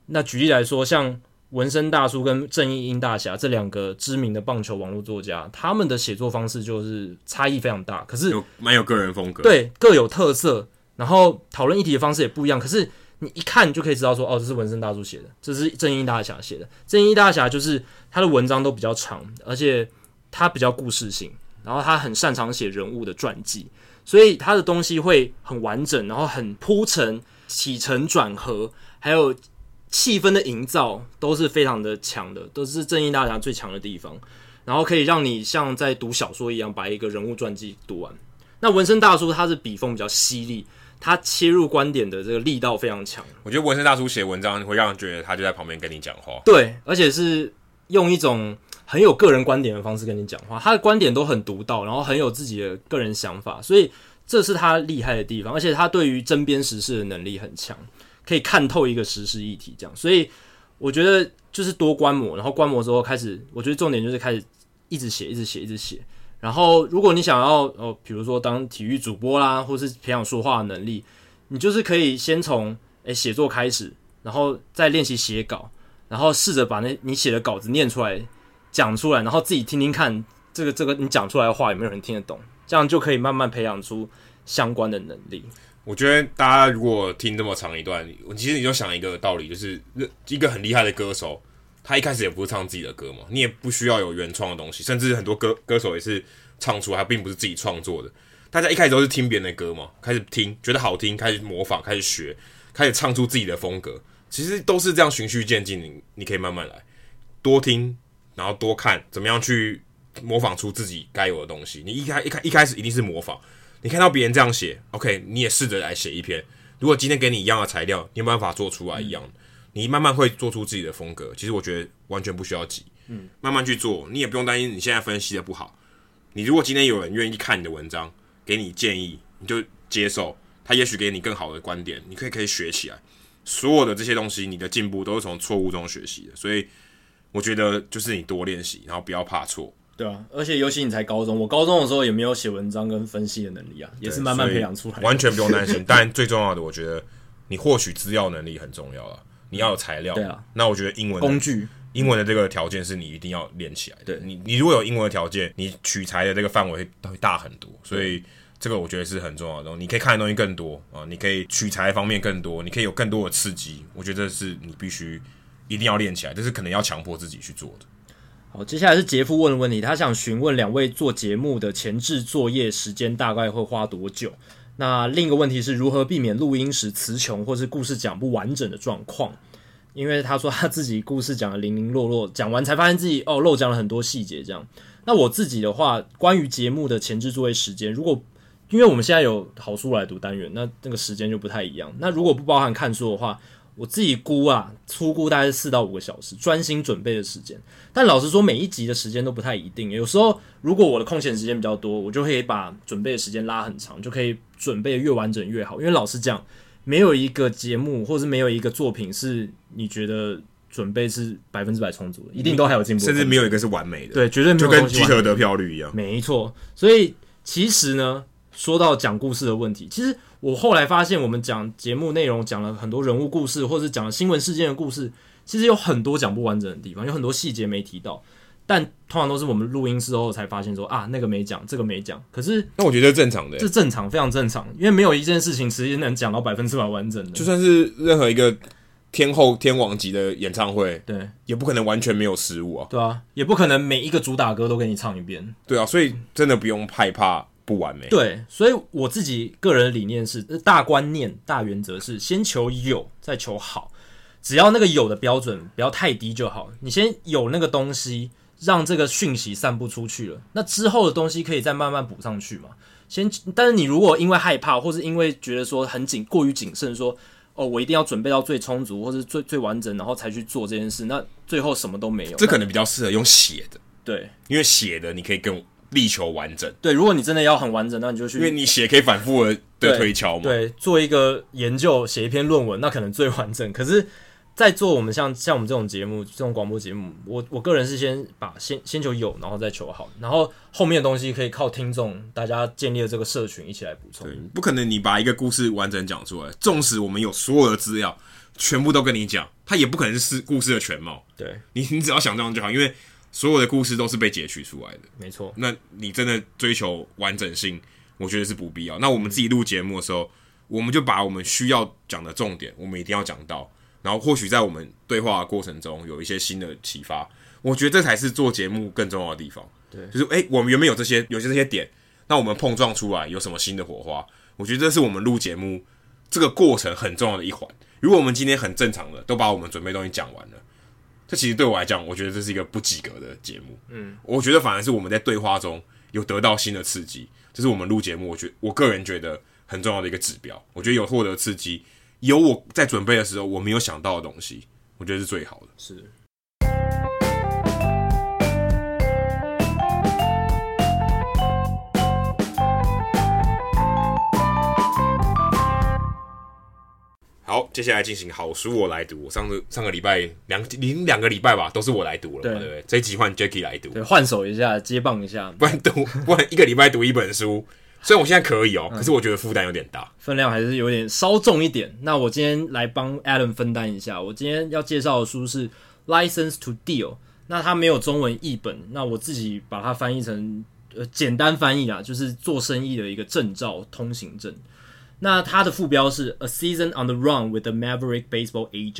那举例来说，像。纹身大叔跟正义英大侠这两个知名的棒球网络作家，他们的写作方式就是差异非常大，可是有蛮有个人风格，对，各有特色。然后讨论议题的方式也不一样，可是你一看就可以知道说，哦，这是纹身大叔写的，这是正义大侠写的。正义大侠就是他的文章都比较长，而且他比较故事性，然后他很擅长写人物的传记，所以他的东西会很完整，然后很铺陈、起承转合，还有。气氛的营造都是非常的强的，都是正义大侠最强的地方，然后可以让你像在读小说一样把一个人物传记读完。那纹身大叔他是笔锋比较犀利，他切入观点的这个力道非常强。我觉得纹身大叔写文章会让人觉得他就在旁边跟你讲话，对，而且是用一种很有个人观点的方式跟你讲话，他的观点都很独到，然后很有自己的个人想法，所以这是他厉害的地方，而且他对于争砭时事的能力很强。可以看透一个时事议题，这样，所以我觉得就是多观摩，然后观摩之后开始，我觉得重点就是开始一直写，一直写，一直写。然后，如果你想要哦，比如说当体育主播啦，或是培养说话的能力，你就是可以先从诶写作开始，然后再练习写稿，然后试着把那你写的稿子念出来，讲出来，然后自己听听看这个这个你讲出来的话有没有人听得懂，这样就可以慢慢培养出相关的能力。我觉得大家如果听这么长一段，我其实你就想一个道理，就是一个很厉害的歌手，他一开始也不是唱自己的歌嘛，你也不需要有原创的东西，甚至很多歌歌手也是唱出来，并不是自己创作的。大家一开始都是听别人的歌嘛，开始听觉得好听，开始模仿，开始学，开始唱出自己的风格，其实都是这样循序渐进。你你可以慢慢来，多听，然后多看，怎么样去模仿出自己该有的东西。你一开一开一开始一定是模仿。你看到别人这样写，OK，你也试着来写一篇。如果今天给你一样的材料，你有办法做出来一样，你慢慢会做出自己的风格。其实我觉得完全不需要急，嗯，慢慢去做，你也不用担心你现在分析的不好。你如果今天有人愿意看你的文章，给你建议，你就接受，他也许给你更好的观点，你可以可以学起来。所有的这些东西，你的进步都是从错误中学习的，所以我觉得就是你多练习，然后不要怕错。对啊，而且尤其你才高中，我高中的时候也没有写文章跟分析的能力啊，也是慢慢培养出来的，完全不用担心。但最重要的，我觉得你获取资料能力很重要啊，你要有材料。对啊，那我觉得英文工具，英文的这个条件是你一定要练起来的。对，你你如果有英文的条件，你取材的这个范围会会大很多。所以这个我觉得是很重要的东西，你可以看的东西更多啊，你可以取材方面更多，你可以有更多的刺激。我觉得这是你必须一定要练起来，这是可能要强迫自己去做的。好，接下来是杰夫问的问题，他想询问两位做节目的前置作业时间大概会花多久？那另一个问题是如何避免录音时词穷或是故事讲不完整的状况？因为他说他自己故事讲的零零落落，讲完才发现自己哦漏讲了很多细节。这样，那我自己的话，关于节目的前置作业时间，如果因为我们现在有好书来读单元，那那个时间就不太一样。那如果不包含看书的话，我自己估啊，粗估大概是四到五个小时专心准备的时间。但老实说，每一集的时间都不太一定。有时候，如果我的空闲时间比较多，我就可以把准备的时间拉很长，就可以准备的越完整越好。因为老实讲，没有一个节目或是没有一个作品是你觉得准备是百分之百充足的，一定都还有进步，甚至没有一个是完美的。对，绝对没有，就跟集合得票率一样。没错，所以其实呢，说到讲故事的问题，其实。我后来发现，我们讲节目内容讲了很多人物故事，或者是讲了新闻事件的故事，其实有很多讲不完整的地方，有很多细节没提到。但通常都是我们录音之后才发现说啊，那个没讲，这个没讲。可是那我觉得正常的，这正常，非常正常，因为没有一件事情其实能讲到百分之百完整的。就算是任何一个天后天王级的演唱会，对，也不可能完全没有失误啊。对啊，也不可能每一个主打歌都给你唱一遍。对啊，所以真的不用害怕不完美。对，所以我自己个人的理念是，大观念、大原则是先求有，再求好。只要那个有的标准不要太低就好。你先有那个东西。让这个讯息散布出去了，那之后的东西可以再慢慢补上去嘛。先，但是你如果因为害怕，或是因为觉得说很谨过于谨慎说，说哦，我一定要准备到最充足，或是最最完整，然后才去做这件事，那最后什么都没有。这可能比较适合用写的，对，因为写的你可以更力求完整。对，如果你真的要很完整，那你就去，因为你写可以反复的的推敲嘛。对，做一个研究，写一篇论文，那可能最完整。可是。在做我们像像我们这种节目，这种广播节目，我我个人是先把先先求有，然后再求好，然后后面的东西可以靠听众大家建立了这个社群一起来补充。对，不可能你把一个故事完整讲出来，纵使我们有所有的资料，全部都跟你讲，它也不可能是故事的全貌。对，你你只要想这样就好，因为所有的故事都是被截取出来的。没错，那你真的追求完整性，我觉得是不必要。那我们自己录节目的时候，我们就把我们需要讲的重点，我们一定要讲到。然后或许在我们对话的过程中有一些新的启发，我觉得这才是做节目更重要的地方。对，就是诶，我们原本有这些，有些这些点，那我们碰撞出来有什么新的火花？我觉得这是我们录节目这个过程很重要的一环。如果我们今天很正常的都把我们准备东西讲完了，这其实对我来讲，我觉得这是一个不及格的节目。嗯，我觉得反而是我们在对话中有得到新的刺激，这是我们录节目，我觉我个人觉得很重要的一个指标。我觉得有获得刺激。有我在准备的时候，我没有想到的东西，我觉得是最好的。是。好，接下来进行好书我来读。我上次上个礼拜两零两个礼拜吧，都是我来读了，对，对不对？这一集换 Jacky 来读，对，换手一下，接棒一下，不然读，不然一个礼拜读一本书。虽然我现在可以哦、喔，可是我觉得负担有点大，分量还是有点稍重一点。那我今天来帮 Adam 分担一下。我今天要介绍的书是《License to Deal》，那它没有中文译本，那我自己把它翻译成呃简单翻译啊，就是做生意的一个证照通行证。那它的副标是《A Season on the Run with the Maverick Baseball Agent》，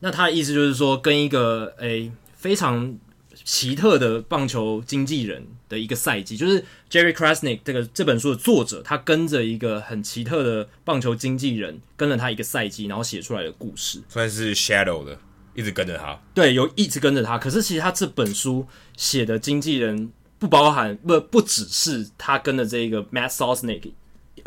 那它的意思就是说跟一个诶、欸、非常。奇特的棒球经纪人的一个赛季，就是 Jerry Krasnick 这个这本书的作者，他跟着一个很奇特的棒球经纪人，跟了他一个赛季，然后写出来的故事，算是 shadow 的，一直跟着他。对，有一直跟着他。可是其实他这本书写的经纪人不包含不不只是他跟的这个 Matt Sosnick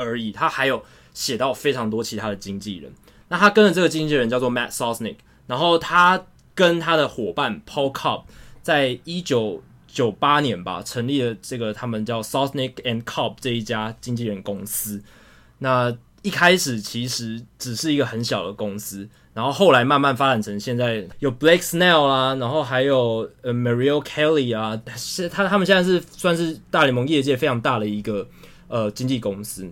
而已，他还有写到非常多其他的经纪人。那他跟的这个经纪人叫做 Matt Sosnick，然后他跟他的伙伴 Paul Cobb。在一九九八年吧，成立了这个他们叫 Sosnick and Cobb 这一家经纪人公司。那一开始其实只是一个很小的公司，然后后来慢慢发展成现在有 Blake Snell 啊，然后还有呃 Mario Kelly 啊，是他他们现在是算是大联盟业界非常大的一个呃经纪公司。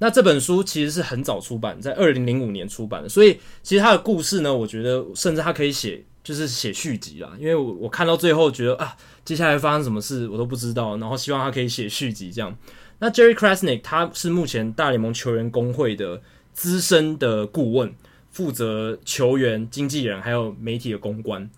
那这本书其实是很早出版，在二零零五年出版的，所以其实他的故事呢，我觉得甚至他可以写。就是写续集啦，因为我我看到最后觉得啊，接下来发生什么事我都不知道，然后希望他可以写续集这样。那 Jerry Krasnick 他是目前大联盟球员工会的资深的顾问，负责球员、经纪人还有媒体的公关，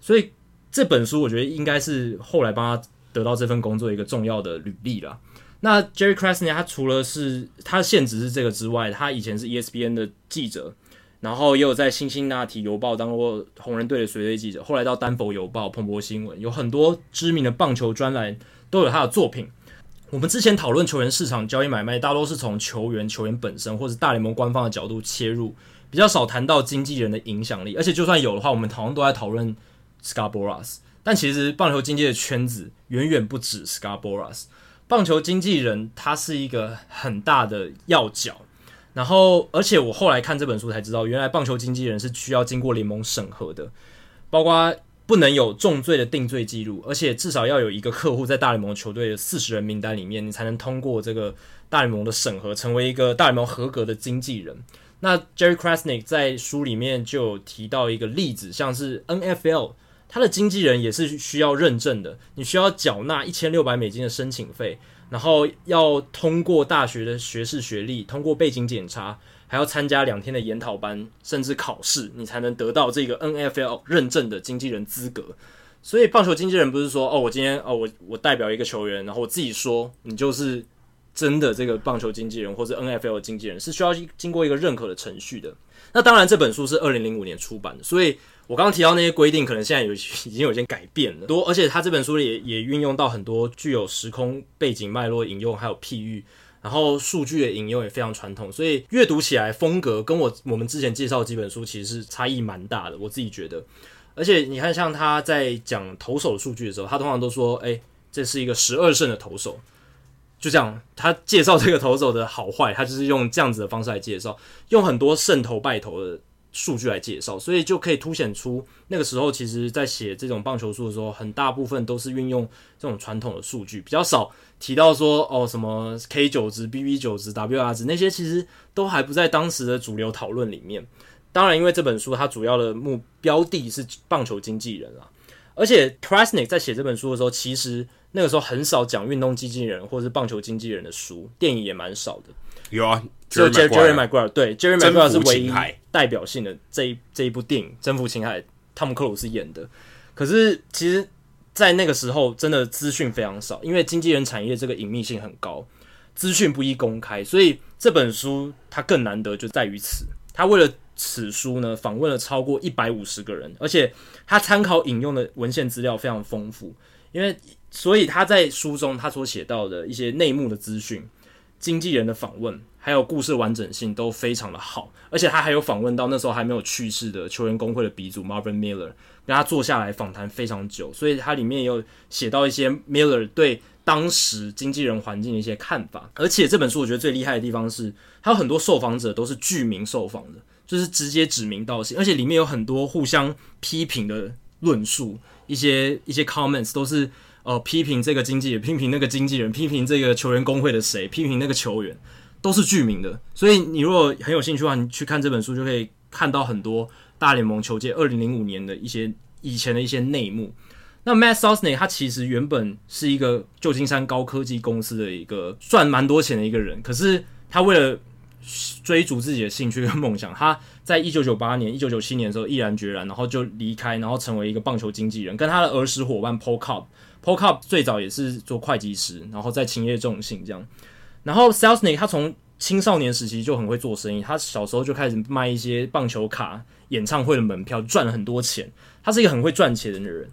所以这本书我觉得应该是后来帮他得到这份工作一个重要的履历啦。那 Jerry Krasnick 他除了是他的现职是这个之外，他以前是 ESPN 的记者。然后也有在《辛辛那提邮报》当过红人队的随队记者，后来到《丹佛邮报》、《彭博新闻》，有很多知名的棒球专栏都有他的作品。我们之前讨论球员市场交易买卖，大多是从球员、球员本身或是大联盟官方的角度切入，比较少谈到经纪人的影响力。而且就算有的话，我们好像都在讨论 Scarboroughs，但其实棒球经纪的圈子远远不止 Scarboroughs，棒球经纪人他是一个很大的要角。然后，而且我后来看这本书才知道，原来棒球经纪人是需要经过联盟审核的，包括不能有重罪的定罪记录，而且至少要有一个客户在大联盟球队的四十人名单里面，你才能通过这个大联盟的审核，成为一个大联盟合格的经纪人。那 Jerry Krasnick 在书里面就提到一个例子，像是 NFL，他的经纪人也是需要认证的，你需要缴纳一千六百美金的申请费，然后要通过大学的学士学历，通过背景检查。还要参加两天的研讨班，甚至考试，你才能得到这个 NFL 认证的经纪人资格。所以，棒球经纪人不是说哦，我今天哦，我我代表一个球员，然后我自己说你就是真的这个棒球经纪人或者 NFL 经纪人，是需要经过一个认可的程序的。那当然，这本书是二零零五年出版的，所以我刚刚提到那些规定，可能现在有已经有些改变了多，而且他这本书里也运用到很多具有时空背景脉络引用，还有譬喻。然后数据的引用也非常传统，所以阅读起来风格跟我我们之前介绍几本书其实是差异蛮大的，我自己觉得。而且你看，像他在讲投手数据的时候，他通常都说：“哎，这是一个十二胜的投手。”就这样，他介绍这个投手的好坏，他就是用这样子的方式来介绍，用很多胜投败投的数据来介绍，所以就可以凸显出那个时候，其实在写这种棒球书的时候，很大部分都是运用这种传统的数据，比较少提到说哦什么 K 九值、BB 九值、WR 值那些，其实都还不在当时的主流讨论里面。当然，因为这本书它主要的目标地是棒球经纪人啊，而且 Krasnick 在写这本书的时候，其实那个时候很少讲运动经纪人或者是棒球经纪人的书，电影也蛮少的。有啊，只有 Jerry Maguire，对，Jerry Maguire 是唯一代表性的这一这一部电影《征服情海》，汤姆克鲁斯演的。可是其实，在那个时候，真的资讯非常少，因为经纪人产业这个隐秘性很高，资讯不易公开，所以这本书它更难得就在于此。他为了此书呢，访问了超过一百五十个人，而且他参考引用的文献资料非常丰富，因为所以他在书中他所写到的一些内幕的资讯。经纪人的访问，还有故事完整性都非常的好，而且他还有访问到那时候还没有去世的球员工会的鼻祖 Marvin Miller，跟他坐下来访谈非常久，所以他里面有写到一些 Miller 对当时经纪人环境的一些看法。而且这本书我觉得最厉害的地方是，还有很多受访者都是剧名受访的，就是直接指名道姓，而且里面有很多互相批评的论述，一些一些 comments 都是。呃，批评这个经纪人，批评那个经纪人，批评这个球员工会的谁，批评那个球员，都是具名的。所以你如果很有兴趣的话，你去看这本书，就可以看到很多大联盟球界二零零五年的一些以前的一些内幕。那 Matt s o s n e y 他其实原本是一个旧金山高科技公司的一个赚蛮多钱的一个人，可是他为了追逐自己的兴趣跟梦想，他在一九九八年、一九九七年的时候毅然决然，然后就离开，然后成为一个棒球经纪人，跟他的儿时伙伴 Paul Cobb。Paul Cobb 最早也是做会计师，然后在勤业重信这样。然后 Sosnick 他从青少年时期就很会做生意，他小时候就开始卖一些棒球卡、演唱会的门票，赚了很多钱。他是一个很会赚钱的人，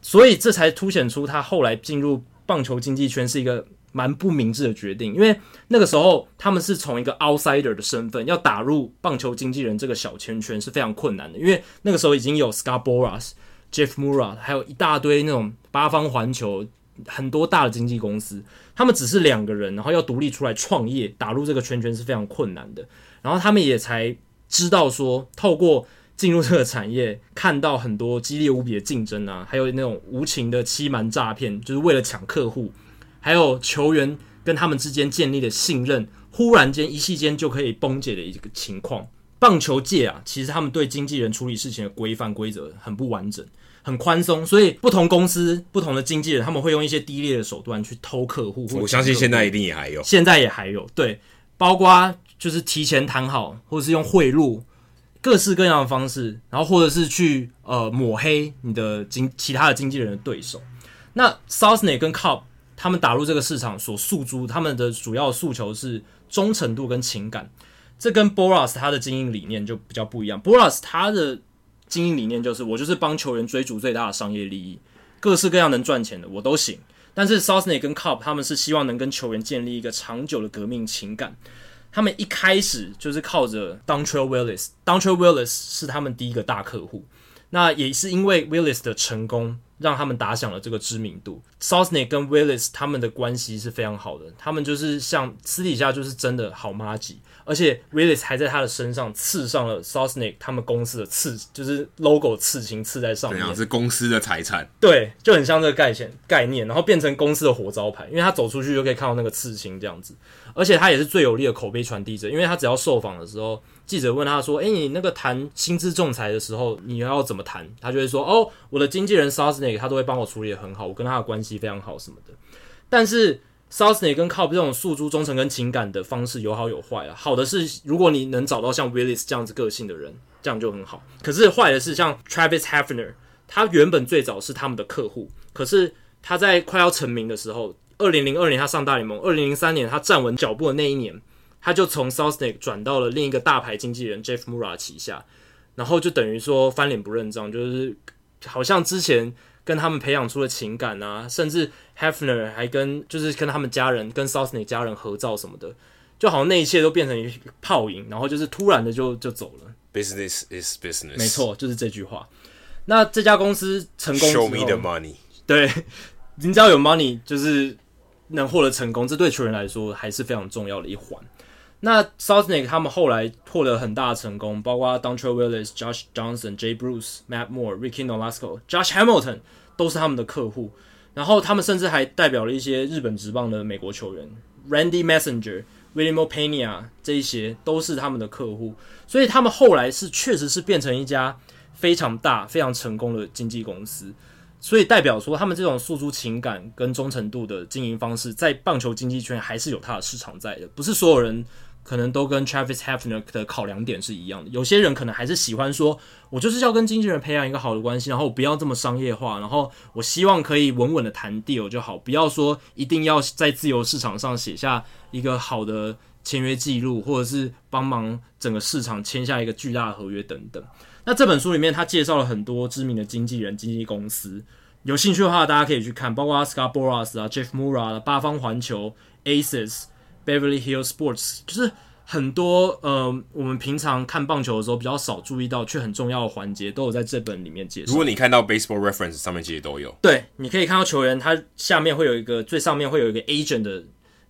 所以这才凸显出他后来进入棒球经济圈是一个蛮不明智的决定。因为那个时候他们是从一个 outsider 的身份要打入棒球经纪人这个小圈圈是非常困难的，因为那个时候已经有 Scott Boras。Jeff Mura 还有一大堆那种八方环球很多大的经纪公司，他们只是两个人，然后要独立出来创业，打入这个圈圈是非常困难的。然后他们也才知道说，透过进入这个产业，看到很多激烈无比的竞争啊，还有那种无情的欺瞒诈骗，就是为了抢客户，还有球员跟他们之间建立的信任，忽然间一夕间就可以崩解的一个情况。棒球界啊，其实他们对经纪人处理事情的规范规则很不完整，很宽松，所以不同公司、不同的经纪人，他们会用一些低劣的手段去偷客户。我相信现在一定也还有，现在也还有，对，包括就是提前谈好，或者是用贿赂，各式各样的方式，然后或者是去呃抹黑你的经其他的经纪人的对手。那 Sosnick 跟 Cobb 他们打入这个市场所诉诸他们的主要诉求是忠诚度跟情感。这跟 Boras 他的经营理念就比较不一样。Boras 他的经营理念就是我就是帮球员追逐最大的商业利益，各式各样能赚钱的我都行。但是 Sosnick 跟 Cup 他们是希望能跟球员建立一个长久的革命情感。他们一开始就是靠着 Dontrell Willis，Dontrell Willis 是他们第一个大客户。那也是因为 Willis 的成功，让他们打响了这个知名度。Sosnick 跟 Willis 他们的关系是非常好的，他们就是像私底下就是真的好妈吉。而且 Willis 还在他的身上刺上了 Sosnick 他们公司的刺，就是 logo 刺青刺在上面，是公司的财产。对，就很像这个概念概念，然后变成公司的活招牌，因为他走出去就可以看到那个刺青这样子，而且他也是最有力的口碑传递者，因为他只要受访的时候，记者问他说：“诶、欸，你那个谈薪资仲裁的时候，你要怎么谈？”他就会说：“哦，我的经纪人 Sosnick 他都会帮我处理得很好，我跟他的关系非常好什么的。”但是 Sosnick 跟 COB 这种诉诸忠诚跟情感的方式有好有坏啊。好的是，如果你能找到像 Willis 这样子个性的人，这样就很好。可是坏的是，像 Travis Hefner，他原本最早是他们的客户，可是他在快要成名的时候，二零零二年他上大联盟，二零零三年他站稳脚步的那一年，他就从 Sosnick 转到了另一个大牌经纪人 Jeff Mura 旗下，然后就等于说翻脸不认账，就是好像之前。跟他们培养出的情感啊，甚至 Hefner 还跟就是跟他们家人、跟 Sosnick 家人合照什么的，就好像那一切都变成一个泡影，然后就是突然的就就走了。Business is business，没错，就是这句话。那这家公司成功，Show me the money。对，你只要有 money，就是能获得成功，这对球员来说还是非常重要的一环。那 Southnick 他们后来获得很大的成功，包括 d o n t r e l Willis、Josh Johnson、Jay Bruce、Matt Moore、Ricky Nolasco、Josh Hamilton 都是他们的客户。然后他们甚至还代表了一些日本职棒的美国球员，Randy Messenger、Wily Mo Peña 这一些都是他们的客户。所以他们后来是确实是变成一家非常大、非常成功的经纪公司。所以代表说，他们这种诉诸情感跟忠诚度的经营方式，在棒球经纪圈还是有它的市场在的。不是所有人可能都跟 Travis Hefner 的考量点是一样的。有些人可能还是喜欢说，我就是要跟经纪人培养一个好的关系，然后我不要这么商业化，然后我希望可以稳稳的谈 deal 就好，不要说一定要在自由市场上写下一个好的签约记录，或者是帮忙整个市场签下一个巨大的合约等等。那这本书里面，他介绍了很多知名的经纪人、经纪公司。有兴趣的话，大家可以去看，包括 Scott Boras 啊、Jeff Mura 的八方环球、Aces、Beverly Hills Sports，就是很多呃，我们平常看棒球的时候比较少注意到却很重要的环节，都有在这本里面介绍。如果你看到 Baseball Reference 上面，其实都有。对，你可以看到球员，他下面会有一个最上面会有一个 Agent 的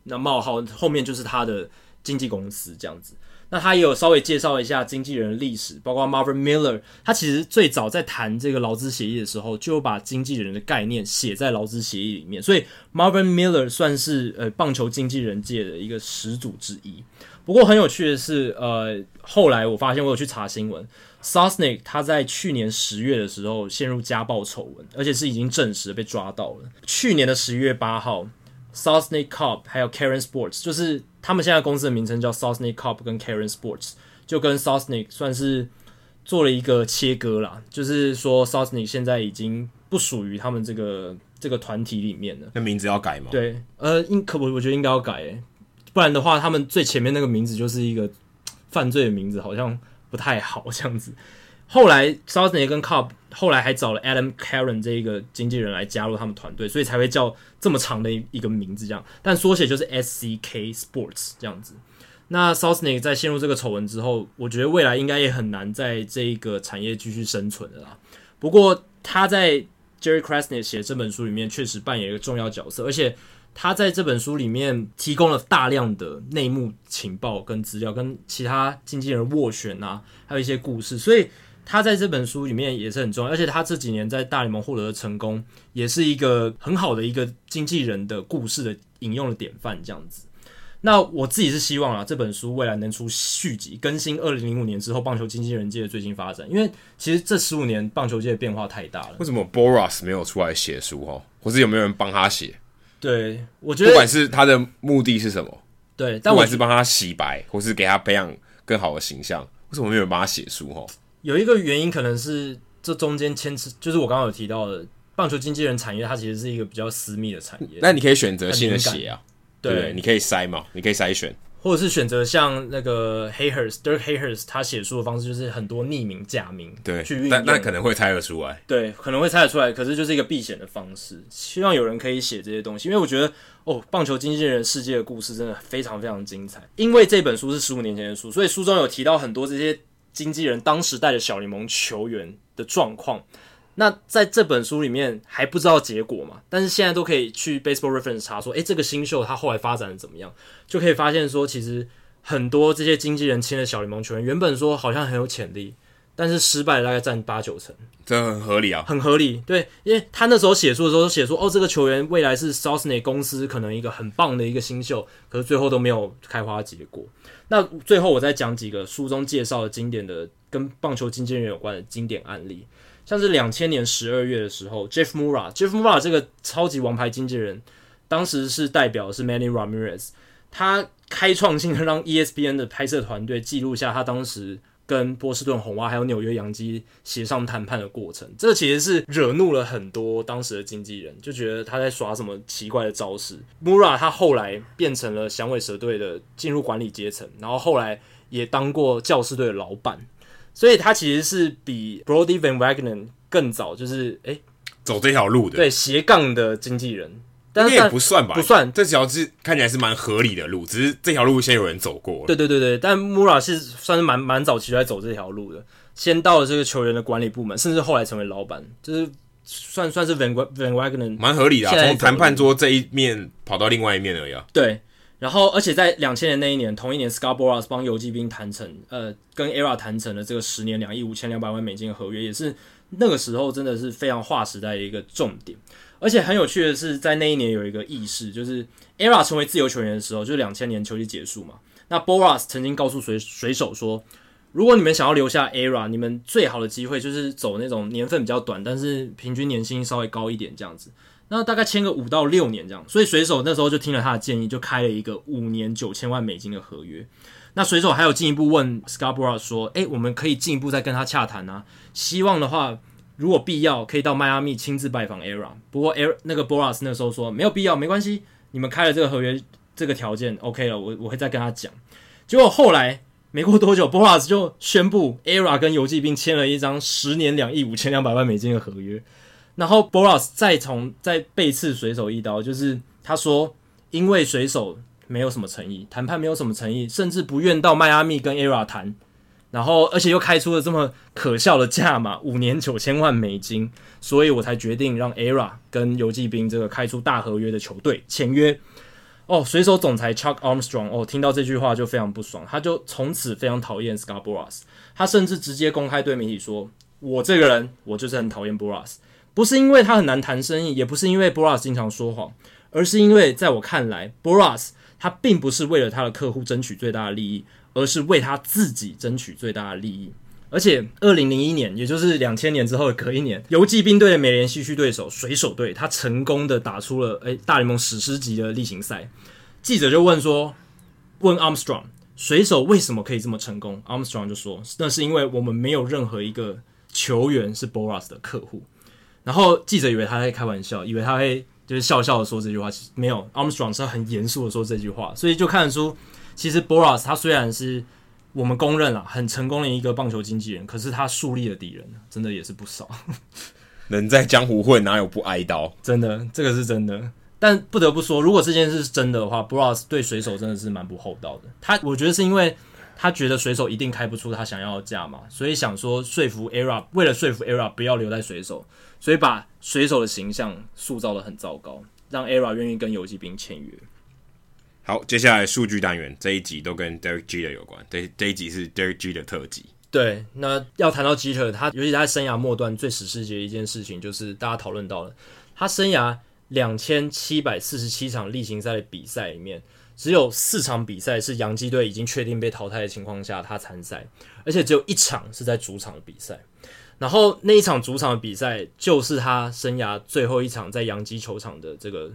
那冒号，后面就是他的经纪公司这样子。那他也有稍微介绍一下经纪人的历史，包括 Marvin Miller，他其实最早在谈这个劳资协议的时候，就把经纪人的概念写在劳资协议里面，所以 Marvin Miller 算是呃棒球经纪人界的一个始祖之一。不过很有趣的是，呃，后来我发现我有去查新闻，Sosnick 他在去年十月的时候陷入家暴丑闻，而且是已经证实被抓到了。去年的十月八号。Sosnick Cobb 还有 Karen Sports，就是他们现在公司的名称叫 Sosnick Cobb 跟 Karen Sports，就跟 Sosnick 算是做了一个切割啦。就是说 Sosnick 现在已经不属于他们这个这个团体里面了。那名字要改吗？对，呃，应可我我觉得应该要改诶，不然的话，他们最前面那个名字就是一个犯罪的名字，好像不太好这样子。后来 s a u s n e 跟 Cobb 后来还找了 Adam Karen 这一个经纪人来加入他们团队，所以才会叫这么长的一个名字这样。但缩写就是 SCK Sports 这样子。那 Sosnick 在陷入这个丑闻之后，我觉得未来应该也很难在这一个产业继续生存的啦。不过他在 Jerry Krasnick 写这本书里面确实扮演一个重要角色，而且他在这本书里面提供了大量的内幕情报跟资料，跟其他经纪人斡旋啊，还有一些故事，所以。他在这本书里面也是很重要，而且他这几年在大联盟获得的成功，也是一个很好的一个经纪人的故事的引用的典范。这样子，那我自己是希望啊，这本书未来能出续集，更新二零零五年之后棒球经纪人界的最新发展。因为其实这十五年棒球界的变化太大了。为什么 Boras 没有出来写书哦？或是有没有人帮他写？对，我觉得不管是他的目的是什么，对，但我不管是帮他洗白，或是给他培养更好的形象，为什么没有人帮他写书？哦？有一个原因可能是这中间牵扯，就是我刚刚有提到的棒球经纪人产业，它其实是一个比较私密的产业。那你可以选择性的写啊，对，对，你可以筛嘛，你可以筛选，或者是选择像那个 Hayhurst，Dirk Hayhurst 他写书的方式就是很多匿名假名，对，去运但那可能会猜得出来，对，可能会猜得出来，可是就是一个避险的方式。希望有人可以写这些东西，因为我觉得哦，棒球经纪人世界的故事真的非常非常精彩。因为这本书是十五年前的书，所以书中有提到很多这些。经纪人当时带着小联盟球员的状况，那在这本书里面还不知道结果嘛？但是现在都可以去 Baseball Reference 查说，诶，这个新秀他后来发展的怎么样？就可以发现说，其实很多这些经纪人签的小联盟球员，原本说好像很有潜力，但是失败大概占八九成，这很合理啊，很合理。对，因为他那时候写书的时候写说，哦，这个球员未来是 Southney 公司可能一个很棒的一个新秀，可是最后都没有开花结果。那最后我再讲几个书中介绍的经典的跟棒球经纪人有关的经典案例，像是两千年十二月的时候，Jeff Mura，Jeff Mura 这个超级王牌经纪人，当时是代表的是 Manny Ramirez，他。开创性的让 ESPN 的拍摄团队记录下他当时跟波士顿红袜还有纽约洋基协商谈判的过程，这其实是惹怒了很多当时的经纪人，就觉得他在耍什么奇怪的招式。Mura 他后来变成了响尾蛇队的进入管理阶层，然后后来也当过教士队的老板，所以他其实是比 Brodie Van Wagenen 更早就是诶走这条路的，对斜杠的经纪人。但也不算吧，不算。这条是看起来是蛮合理的路，只是这条路先有人走过。对对对对，但 Mura 是算是蛮蛮早期就在走这条路的，先到了这个球员的管理部门，甚至后来成为老板，就是算算是 Van Van Wagenen 蛮合理的，啊，从谈判桌这一面跑到另外一面而已，啊。对，然后而且在两千年那一年，同一年 Boras 帮游击兵谈成，呃，跟 ERA 谈成了这个十年两亿五千两百万美金的合约，也是那个时候真的是非常划时代的一个重点。而且很有趣的是，在那一年有一个軼事，就是 ERA 成为自由球员的时候，就是两千年球季结束嘛。那 Boras 曾经告诉水水手说，如果你们想要留下 ERA，你们最好的机会就是走那种年份比较短，但是平均年薪稍微高一点这样子。那大概签个五到六年这样。所以水手那时候就听了他的建议，就开了一个五年九千万美金的合约。那水手还有进一步问 Scarborough 说，诶，我们可以进一步再跟他洽谈啊？希望的话。如果必要，可以到迈阿密亲自拜访 ERA。不过 ERA 那个 Boras 那时候说没有必要，没关系，你们开了这个合约，这个条件 OK 了，我我会再跟他讲。结果后来没过多久，Boras 就宣布 ERA 跟游骑兵签了一张十年两亿五千两百万美金的合约。然后 Boras 再从再背刺水手一刀，就是他说因为水手没有什么诚意，谈判没有什么诚意，甚至不愿到迈阿密跟 ERA 谈。然后，而且又开出了这么可笑的价码，五年九千万美金，所以我才决定让 ERA 跟游骑兵这个开出大合约的球队签约。哦，水手总裁 Chuck Armstrong 哦，听到这句话就非常不爽，他就从此非常讨厌 Scott Boras，他甚至直接公开对媒体说：“我这个人，我就是很讨厌 Boras，不是因为他很难谈生意，也不是因为 Boras 经常说谎，而是因为在我看来，Boras 他并不是为了他的客户争取最大的利益。”而是为他自己争取最大的利益，而且二零零一年，也就是两千年之后的隔一年，游骑兵队的美联西区对手水手队，他成功的打出了诶、大联盟史诗级的例行赛。记者就问说，问 Armstrong，水手为什么可以这么成功？Armstrong 就说，那是因为我们没有任何一个球员是 Boras 的客户。然后记者以为他在开玩笑，以为他会就是笑笑的说这句话，其实没有，Armstrong 是很严肃的说这句话，所以就看得出。其实 Boras 他虽然是我们公认了很成功的一个棒球经纪人，可是他树立的敌人真的也是不少。能在江湖混，哪有不挨刀？真的，这个是真的。但不得不说，如果这件事是真的的话，Boras 对水手真的是蛮不厚道的。他我觉得是因为他觉得水手一定开不出他想要的价嘛，所以想说说服 ERA，为了说服 ERA 不要留在水手，所以把水手的形象塑造的很糟糕，让 ERA 愿意跟游击兵签约。好，接下来数据单元这一集都跟 Derek Jeter 有关。这这一集是 Derek Jeter 的特辑。对，那要谈到 Jeter，他尤其他在生涯末段最史诗级的一件事情，就是大家讨论到了他生涯两千七百四十七场例行赛的比赛里面，只有四场比赛是洋基队已经确定被淘汰的情况下他参赛，而且只有一场是在主场的比赛。然后那一场主场的比赛就是他生涯最后一场在洋基球场的这个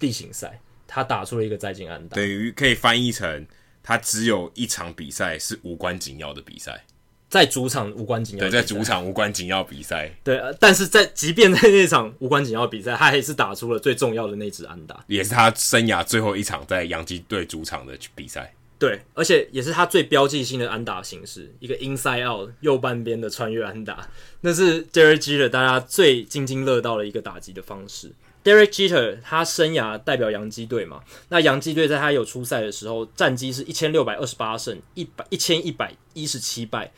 例行赛。他打出了一个再进安打，等于可以翻译成他只有一场比赛是无关紧要的比赛，在主场无关紧要。对，在主场无关紧要比赛。对，但是在即便在那场无关紧要比赛，他还是打出了最重要的那支安打，也是他生涯最后一场在洋基队主场的比赛。对，而且也是他最标记性的安打形式，一个 inside out 右半边的穿越安打，那是 Derek Jeter 大家最津津乐道的一个打击的方式。Derek Jeter 他生涯代表洋基队嘛，那洋基队在他有出赛的时候，战绩是一千六百二十八胜一百一千一百一十七败，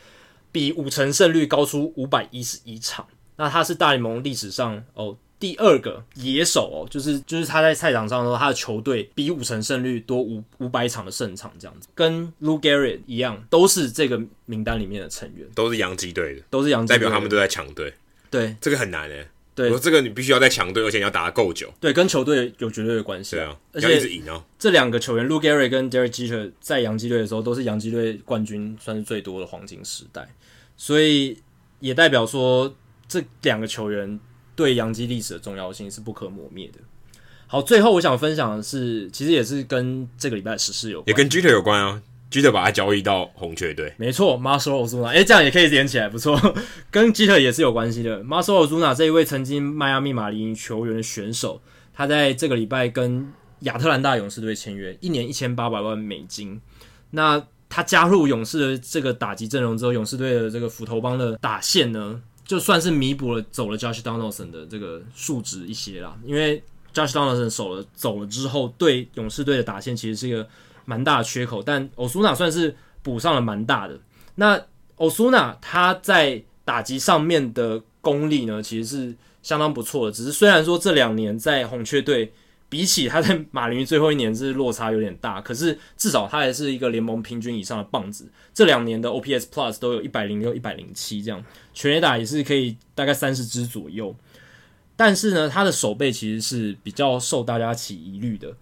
比五成胜率高出五百一十一场。那他是大联盟历史上哦第二个野手哦，就是就是他在赛场上的时候，他的球队比五成胜率多五五百场的胜场这样子，跟 Lou Gehrig 一样，都是这个名单里面的成员，都是洋基队的，都是洋基，代表他们都在强队。对，这个很难诶。对，这个你必须要在强队，而且你要打得够久。对，跟球队有绝对的关系。对啊，而且要一直赢啊。这两个球员，Lou Gehrig 跟 Derek Jeter 在洋基队的时候，都是洋基队冠军算是最多的黄金时代，所以也代表说这两个球员。对洋基历史的重要性是不可磨灭的。好，最后我想分享的是，其实也是跟这个礼拜的时事有关，也跟 Jeter 有关啊。Jeter 把他交易到红雀队，没错，Marcell Ozuna，哎，这样也可以连起来，不错，跟吉特也是有关系的。Marcell Ozuna 这一位曾经迈阿密马林球员的选手，他在这个礼拜跟亚特兰大勇士队签约，一年一千八百万美金。那他加入勇士的这个打击阵容之后，勇士队的这个斧头帮的打线呢，就算是弥补了走了 Josh Donaldson 的这个数值一些啦，因为 Josh Donaldson 走了走了之后，对勇士队的打线其实是一个蛮大的缺口，但 Ozuna 算是补上了蛮大的。那 Ozuna 他在打击上面的功力呢，其实是相当不错的，只是虽然说这两年在红雀队。比起他在马林鱼最后一年是落差有点大，可是至少他还是一个联盟平均以上的棒子。这两年的 OPS Plus 都有一百零六、一百零七这样，全垒打也是可以大概三十支左右。但是呢，他的守备其实是比较受大家起疑虑的。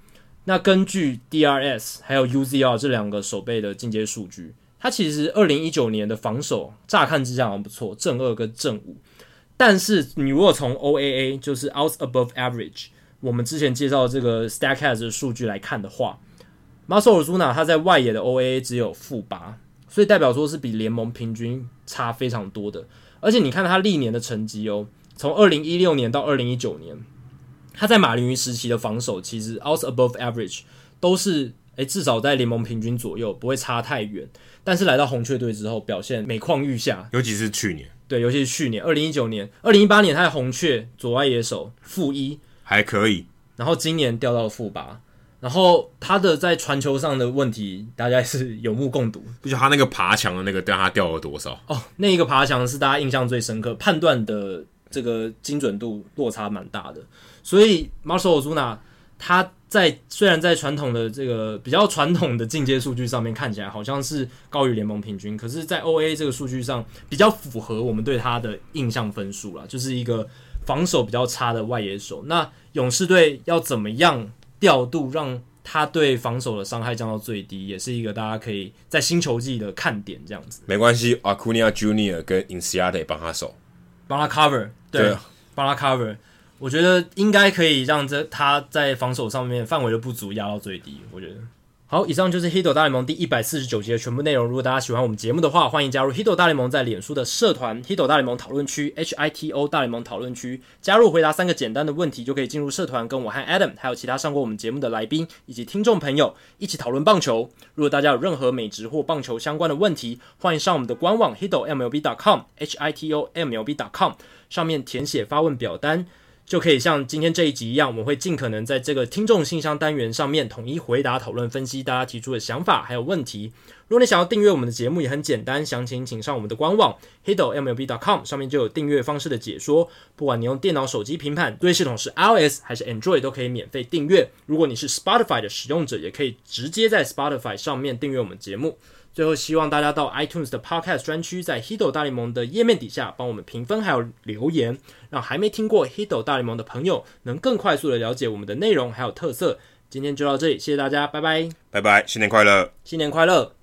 那根据 DRS 还有 UZR 这两个守备的进阶数据，他其实二零一九年的防守乍看之下还不错，正二跟正五。但是你如果从 OAA 就是 Out Above Average。我们之前介绍这个 Statcast 的数据来看的话，Marcell Ozuna 他在外野的 OAA 只有负八，所以代表说是比联盟平均差非常多的。而且你看他历年的成绩哦，从二零一六年到二零一九年，他在马林鱼时期的防守其实 Outs Above Average 都是诶至少在联盟平均左右，不会差太远。但是来到红雀队之后，表现每况愈下，尤其是去年，对，尤其是去年二零一九年、二零一八年，他在红雀左外野手负一。还可以，然后今年掉到了负八，然后他的在传球上的问题，大家是有目共睹。不晓得他那个爬墙的那个，让他掉了多少？哦，那一个爬墙是大家印象最深刻，判断的这个精准度落差蛮大的。所以 Marcell Ozuna 他在虽然在传统的这个比较传统的进阶数据上面看起来好像是高于联盟平均，可是，在 OA 这个数据上比较符合我们对他的印象分数啦，就是一个。防守比较差的外野手，那勇士队要怎么样调度，让他对防守的伤害降到最低，也是一个大家可以在新球季的看点。这样子没关系，Acuna Junior 跟 Inciarte 帮他守，帮他 cover，对，帮、啊、他 cover，我觉得应该可以让这他在防守上面范围的不足压到最低。我觉得。好，以上就是 Hito 大联盟第一百四十九集的全部内容。如果大家喜欢我们节目的话，欢迎加入 Hito 大联盟在脸书的社团 Hito 大联盟讨论区 H I T O 大联盟讨论区。加入回答三个简单的问题，就可以进入社团，跟我和 Adam 还有其他上过我们节目的来宾以及听众朋友一起讨论棒球。如果大家有任何美职或棒球相关的问题，欢迎上我们的官网 h i d o MLB.com（H I T O MLB.com） 上面填写发问表单。就可以像今天这一集一样，我们会尽可能在这个听众信箱单元上面统一回答、讨论、分析大家提出的想法还有问题。如果你想要订阅我们的节目，也很简单，详情请上我们的官网 hitomlb.com，上面就有订阅方式的解说。不管你用电脑、手机、平板，对系统是 iOS 还是 Android，都可以免费订阅。如果你是 Spotify 的使用者，也可以直接在 Spotify 上面订阅我们节目。最后，希望大家到 iTunes 的 Podcast 专区，在 Hido 大联盟的页面底下帮我们评分还有留言，让还没听过 Hido 大联盟的朋友能更快速的了解我们的内容还有特色。今天就到这里，谢谢大家，拜拜，拜拜，新年快乐，新年快乐。